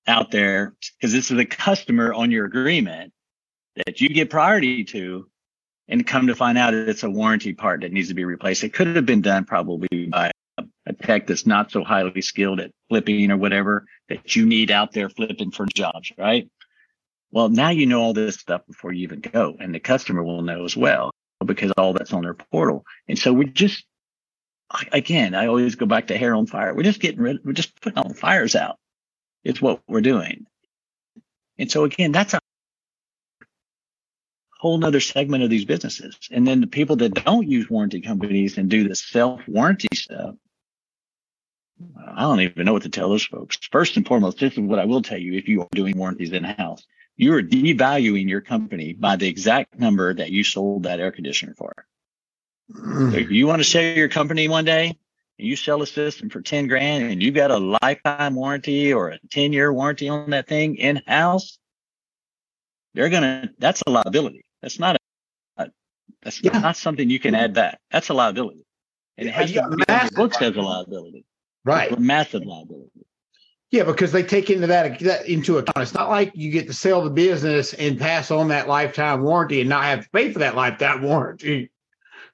out there because this is a customer on your agreement that you get priority to and come to find out it's a warranty part that needs to be replaced. It could have been done probably by a tech that's not so highly skilled at flipping or whatever that you need out there flipping for jobs, right? Well, now you know all this stuff before you even go, and the customer will know as well because all that's on their portal. And so we're just, again, I always go back to hair on fire. We're just getting rid, of we're just putting all the fires out. It's what we're doing. And so again, that's a whole nother segment of these businesses. And then the people that don't use warranty companies and do the self warranty stuff, I don't even know what to tell those folks. First and foremost, this is what I will tell you if you are doing warranties in house. You are devaluing your company by the exact number that you sold that air conditioner for. Mm. So if you want to sell your company one day and you sell a system for 10 grand and you got a lifetime warranty or a 10 year warranty on that thing in house, they're going to, that's a liability. That's not a, That's Yeah. not something you can add back. That's a liability. And it Yeah, has you to be on the books as a liability. Right. Massive liability. Yeah, because they take into that, that into account. It's not like you get to sell the business and pass on that lifetime warranty and not have to pay for that lifetime warranty.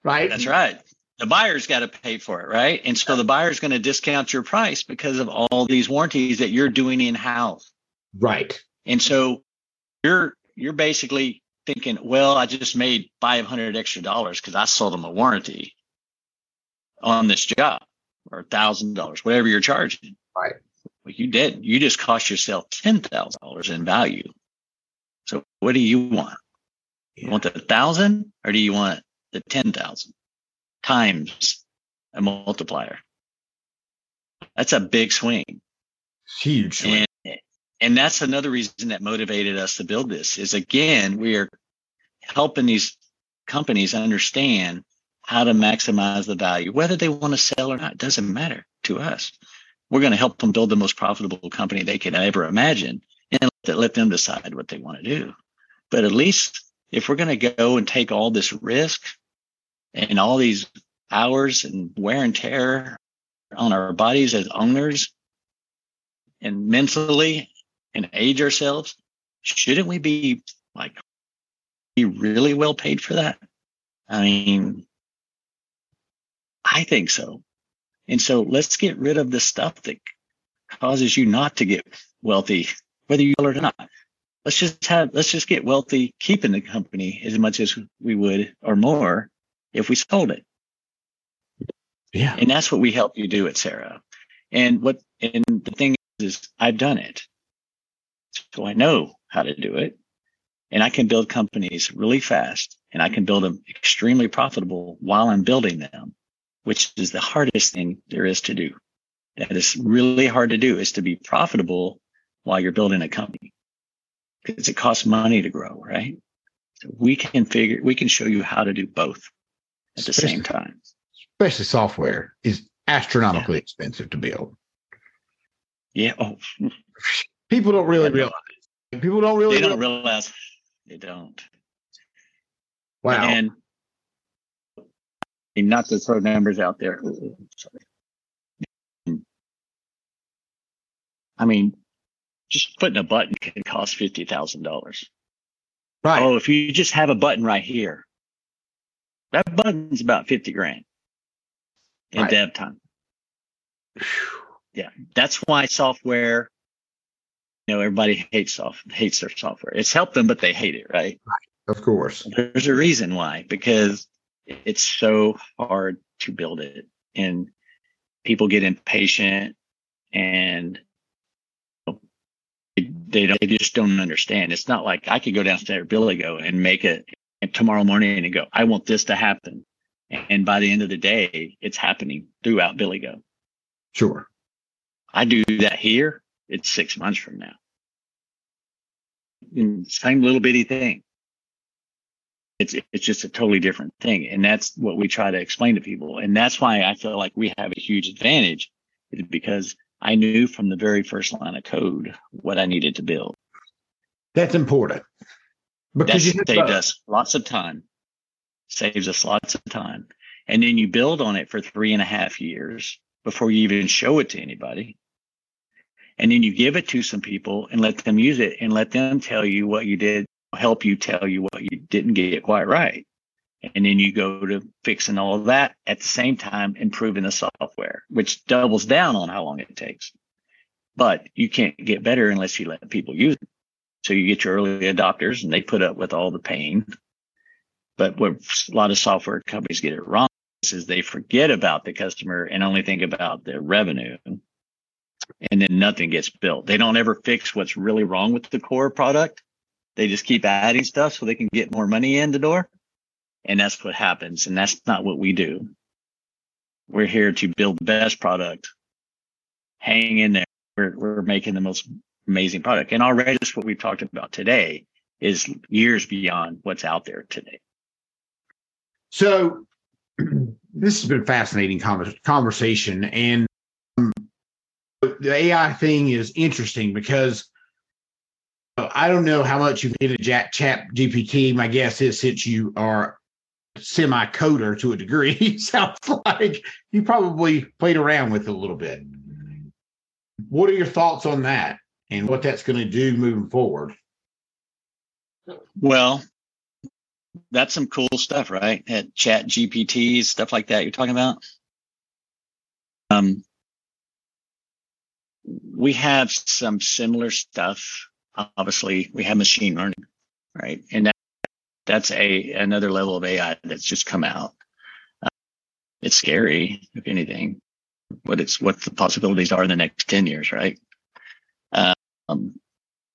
Right. That's right. The buyer's got to pay for it, right? And so the buyer's going to discount your price because of all these warranties that you're doing in house. Right. And so you're you're basically thinking, well, I just made 500 extra dollars because I sold them a warranty on this job or thousand dollars, whatever you're charging. Right. Well, you did. You just cost yourself ten thousand dollars in value. So what do you want? You want the thousand or do you want the ten thousand times a multiplier? That's a big swing. Huge. And and that's another reason that motivated us to build this is again, we are helping these companies understand how to maximize the value, whether they want to sell or not, doesn't matter to us. We're going to help them build the most profitable company they could ever imagine and let, them decide what they want to do. But at least if we're going to go and take all this risk and all these hours and wear and tear on our bodies as owners and mentally and age ourselves, shouldn't we be like be really well paid for that? I mean, I think so. And so let's get rid of the stuff that causes you not to get wealthy, whether you are or not. Let's just have, let's just get wealthy keeping the company as much as we would or more if we sold it. yeah. And that's what we help you do at Sera. And what, and the thing is, is I've done it. So I know how to do it and I can build companies really fast and I can build them extremely profitable while I'm building them, which is the hardest thing there is to do. That is really hard to do is to be profitable while you're building a company because it costs money to grow, right? So we can figure, we can show you how to do both at the same time. Especially software is astronomically expensive to build. Yeah. Oh, People don't really realize. People don't really they don't realize. realize they don't. Wow. And and not to throw numbers out there. Oh, oh, oh, sorry. I mean, just putting a button can cost fifty thousand dollars. right. Oh, if you just have a button right here, that button's about fifty grand in Right. dev time. Yeah, that's why software. You know, everybody hates soft hates their software. It's helped them, but they hate it, right? right? Of course. There's a reason why, because it's so hard to build it and people get impatient and they don't, they just don't understand. It's not like I could go downstairs at Billy Go and make it tomorrow morning and go, I want this to happen. And by the end of the day, it's happening throughout Billy Go. Sure. I do that here. It's six months from now. And same little bitty thing. It's it's just a totally different thing, and that's what we try to explain to people. And that's why I feel like we have a huge advantage, is because I knew from the very first line of code what I needed to build. That's important. Because you saved us lots of time. Saves us lots of time. And then you build on it for three and a half years before you even show it to anybody. And then you give it to some people and let them use it and let them tell you what you did, help you tell you what you didn't get quite right. And then you go to fixing all of that at the same time, improving the software, which doubles down on how long it takes. But you can't get better unless you let people use it. So you get your early adopters and they put up with all the pain. But what a lot of software companies get it wrong is they forget about the customer and only think about their revenue. And then nothing gets built. They don't ever fix what's really wrong with the core product. They just keep adding stuff so they can get more money in the door. And that's what happens. And that's not what we do. We're here to build the best product. Hang in there. We're, we're making the most amazing product. And already just what we've talked about today is years beyond what's out there today. So this has been a fascinating conversation, and um, the AI thing is interesting because I don't know how much you've been a chat, GPT. My guess is since you are semi coder to a degree. Sounds like you probably played around with it a little bit. What are your thoughts on that and what that's going to do moving forward? Well, that's some cool stuff, right? At ChatGPT, stuff like that you're talking about. Um, we have some similar stuff. Obviously, we have machine learning, right? And that, that's a another level of AI that's just come out. Uh, it's scary, if anything, what it's what the possibilities are in the next ten years, right? Um,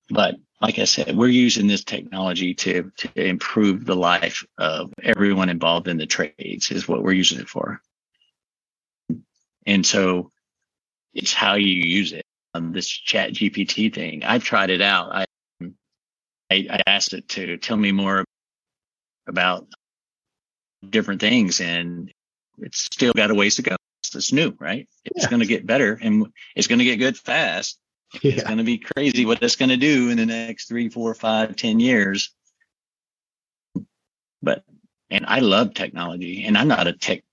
but like I said, we're using this technology to to improve the life of everyone involved in the trades. Is what we're using it for. And so it's how you use it. Um, this ChatGPT thing, I've tried it out. I, I, I asked it to tell me more about different things and it's still got a ways to go. It's, it's new, right? It's yeah. going to get better and it's going to get good fast. Yeah. It's going to be crazy what it's going to do in the next three, four, five, ten years. But, and I love technology and I'm not a tech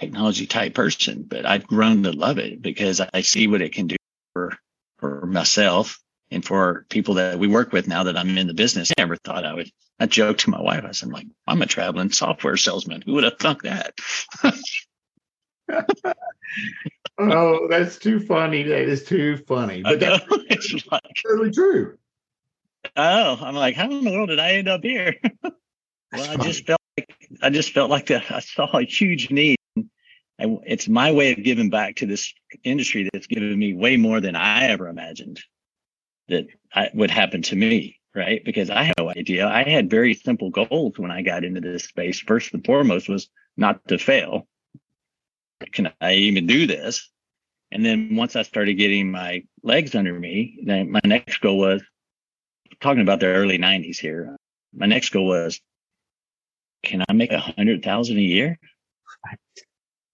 technology type person, but I've grown to love it because I see what it can do for, for myself and for people that we work with now that I'm in the business. I never thought I would, I joked to my wife. I said, like, I'm a traveling software salesman. Who would have thunk that? oh, that's too funny. That is too funny. But that's it's like, totally true. Oh, I'm like, how in the world did I end up here? well, I just felt like I just felt like that I saw a huge need I, it's my way of giving back to this industry that's given me way more than I ever imagined that I, would happen to me, right? Because I had no idea. I had very simple goals when I got into this space. First and foremost was not to fail. Can I even do this? And then once I started getting my legs under me, then my next goal was talking about the early 90s here. My next goal was, can I make a hundred thousand a year?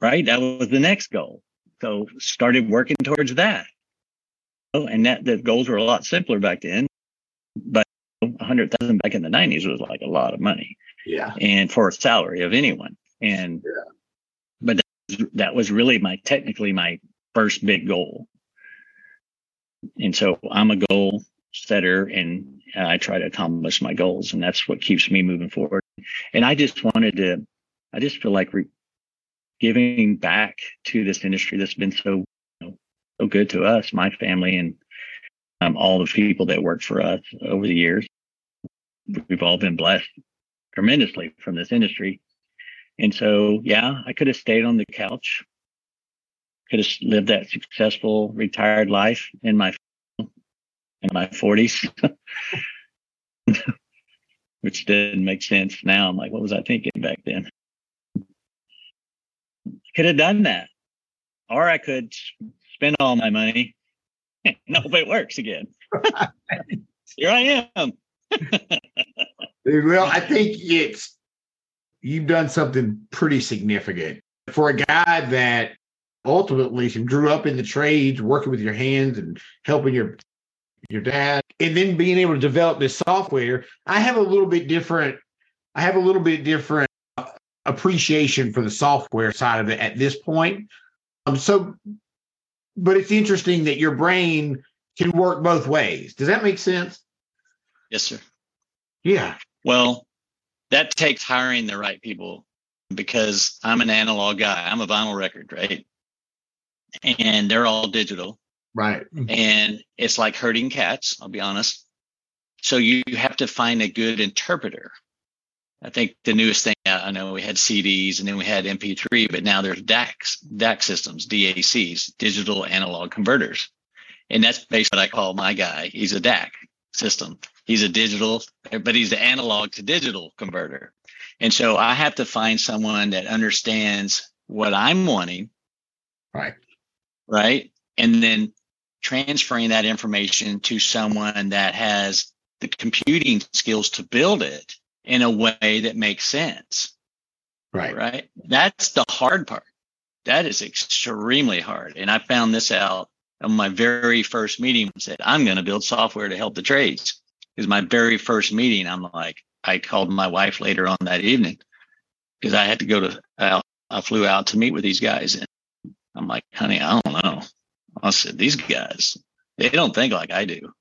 Right? That was the next goal. So started working towards that. Oh, and that the goals were a lot simpler back then, but a hundred thousand back in the nineties was like a lot of money. Yeah. And for a salary of anyone. And, yeah. but that was, that was really my, technically my first big goal. And so I'm a goal setter and I try to accomplish my goals and that's what keeps me moving forward. And I just wanted to, I just feel like re- giving back to this industry that's been so you know, so good to us, my family, and um, all the people that work for us over the years. We've all been blessed tremendously from this industry. And so, yeah, I could have stayed on the couch, could have lived that successful retired life in my in my 40s, which didn't make sense now. I'm like, what was I thinking back then? Could have done that. Or I could spend all my money and hope it works again. Here I am. well, I think it's you've done something pretty significant for a guy that ultimately grew up in the trades, working with your hands and helping your your dad, and then being able to develop this software. I have a little bit different. I have a little bit different appreciation for the software side of it at this point. Um, so, but it's interesting that your brain can work both ways. Does that make sense? Yes, sir. Yeah. Well, that takes hiring the right people because I'm an analog guy. I'm a vinyl record, right? And they're all digital. Right. And it's like herding cats, I'll be honest. So you have to find a good interpreter I think the newest thing I know we had CDs and then we had MP3, but now there's DACs, DAC systems, DACs, digital analog converters. And that's basically what I call my guy. He's a DAC system. He's a digital, but he's the analog to digital converter. And so I have to find someone that understands what I'm wanting. Right. Right. And then transferring that information to someone that has the computing skills to build it in a way that makes sense. Right. Right. That's the hard part. That is extremely hard. And I found this out on my very first meeting said, I'm going to build software to help the trades. Is my very first meeting. I'm like, I called my wife later on that evening. because I had to go to, I, I flew out to meet with these guys. And I'm like, honey, I don't know. I said, these guys, they don't think like I do.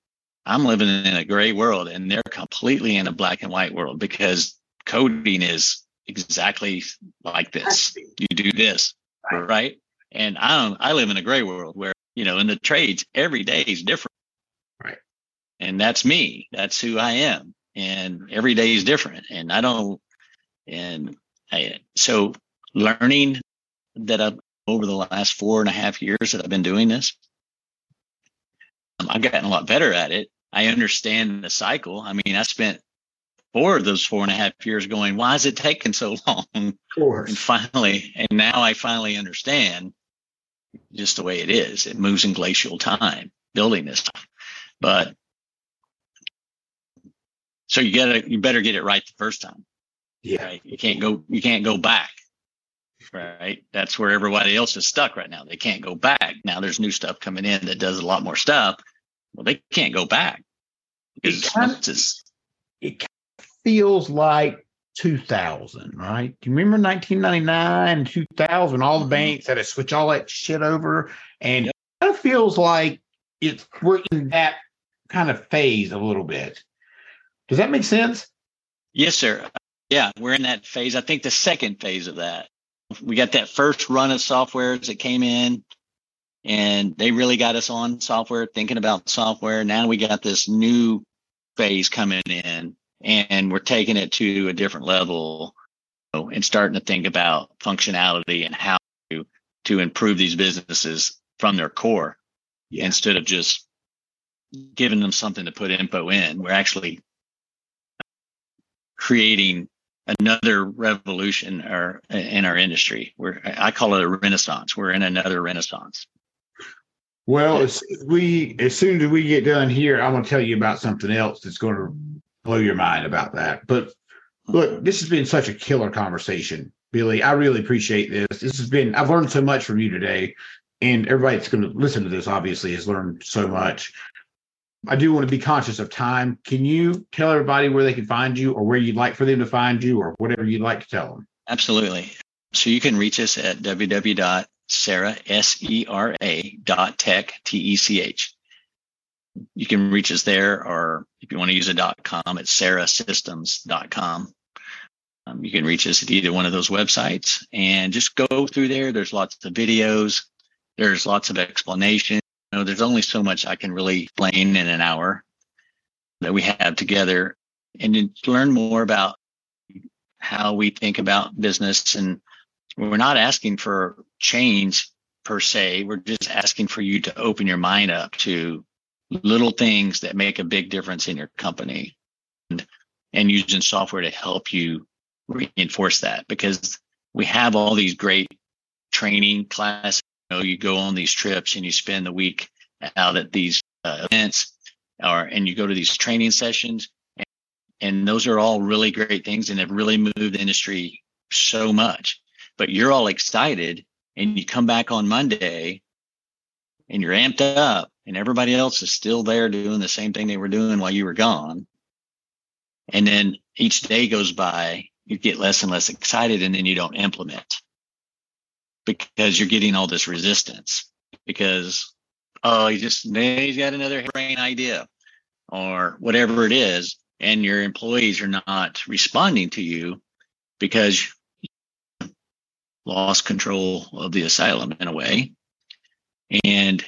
I'm living in a gray world and they're completely in a black and white world because coding is exactly like this. You do this, right? And I don't, I live in a gray world where, you know, in the trades, every day is different. Right. And that's me. That's who I am. And every day is different. And I don't, and I, so learning that I've over the last four and a half years that I've been doing this, I've gotten a lot better at it. I understand the cycle. I mean, I spent four of those four and a half years going, why is it taking so long? Of course. And finally, and now I finally understand just the way it is. It moves in glacial time building this stuff. But so you gotta you better get it right the first time. Yeah. Right. You can't go you can't go back. Right. That's where everybody else is stuck right now. They can't go back. Now there's new stuff coming in that does a lot more stuff. Well, they can't go back. It kind, of, it kind of feels like 2000, right? Do you remember 1999, 2000? All the mm-hmm. banks had to switch all that shit over, and yep. it kind of feels like it's we're in that kind of phase a little bit. Does that make sense? Yes, sir. Yeah, we're in that phase. I think the second phase of that. We got that first run of softwares that came in and they really got us on software, thinking about software. Now we got this new phase coming in and we're taking it to a different level you know, and starting to think about functionality and how to, to improve these businesses from their core yeah. instead of just giving them something to put info in. We're actually creating another revolution or in our industry. We're I call it a renaissance. We're in another renaissance. Well, as we as soon as we get done here, I'm going to tell you about something else that's going to blow your mind about that. But look, this has been such a killer conversation, Billy. I really appreciate this. This has been I've learned so much from you today, and everybody that's going to listen to this obviously has learned so much. I do want to be conscious of time. Can you tell everybody where they can find you or where you'd like for them to find you or whatever you'd like to tell them? Absolutely. So you can reach us at www.sera, S-E-R-A dot tech, T-E-C-H. You can reach us there, or if you want to use a dot com, it's serasystems.com. Um, you can reach us at either one of those websites and just go through there. There's lots of videos. There's lots of explanation you know, there's only so much I can really explain in an hour that we have together and to learn more about how we think about business. And we're not asking for change per se. We're just asking for you to open your mind up to little things that make a big difference in your company and, and using software to help you reinforce that because we have all these great training classes know, you go on these trips and you spend the week out at these uh, events or, and you go to these training sessions and, and those are all really great things and have really moved the industry so much, but you're all excited and you come back on Monday and you're amped up and everybody else is still there doing the same thing they were doing while you were gone. And then each day goes by, you get less and less excited and then you don't implement because you're getting all this resistance because oh he just he's got another brain idea or whatever it is and your employees are not responding to you because lost control of the asylum in a way and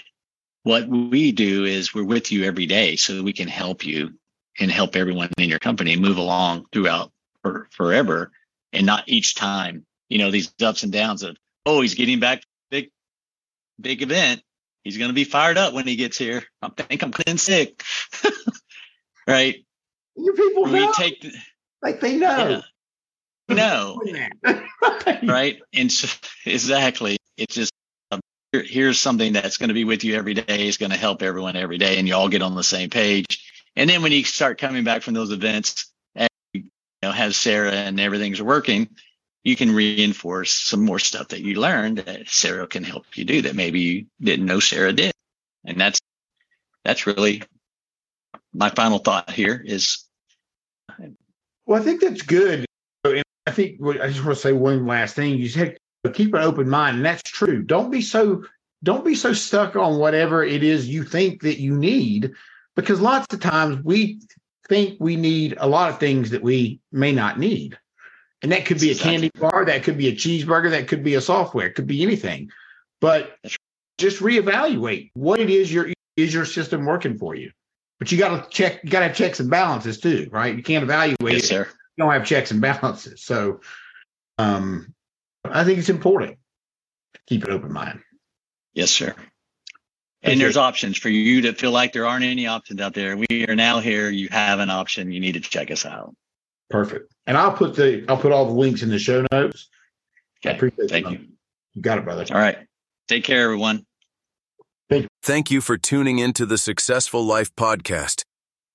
what we do is we're with you every day so that we can help you and help everyone in your company move along throughout for, forever and not each time you know these ups and downs of oh, he's getting back big, big event. He's going to be fired up when he gets here. I think I'm clean sick. right. You people we know. take like they know. Yeah. Know. right. And so, exactly. It's just um, here, here's something that's going to be with you every day. Is going to help everyone every day, and you all get on the same page. And then when you start coming back from those events, and you know, has Sera and everything's working, you can reinforce some more stuff that you learned that Sera can help you do that maybe you didn't know Sera did. And that's that's really my final thought here is well, I think that's good. I think what- I just want to say one last thing. You said uh, keep an open mind, and that's true. Don't be so don't be so stuck on whatever it is you think that you need, because lots of times we think we need a lot of things that we may not need. And that could be a candy bar, that could be a cheeseburger, that could be a software, it could be anything. But just reevaluate what it is your is your system working for you. But you got to check, you got to have checks and balances too, right? You can't evaluate Yes, it don't have checks and balances. So um I think it's important to keep an open mind. Yes, sir. And there's options for you to feel like there aren't any options out there. We are now here. You have an option. You need to check us out. Perfect. And I'll put the I'll put all the links in the show notes. I Okay. appreciate Thank it. you. You got it, brother. All right. Take care, everyone. Thank you for tuning into the Successful Life podcast.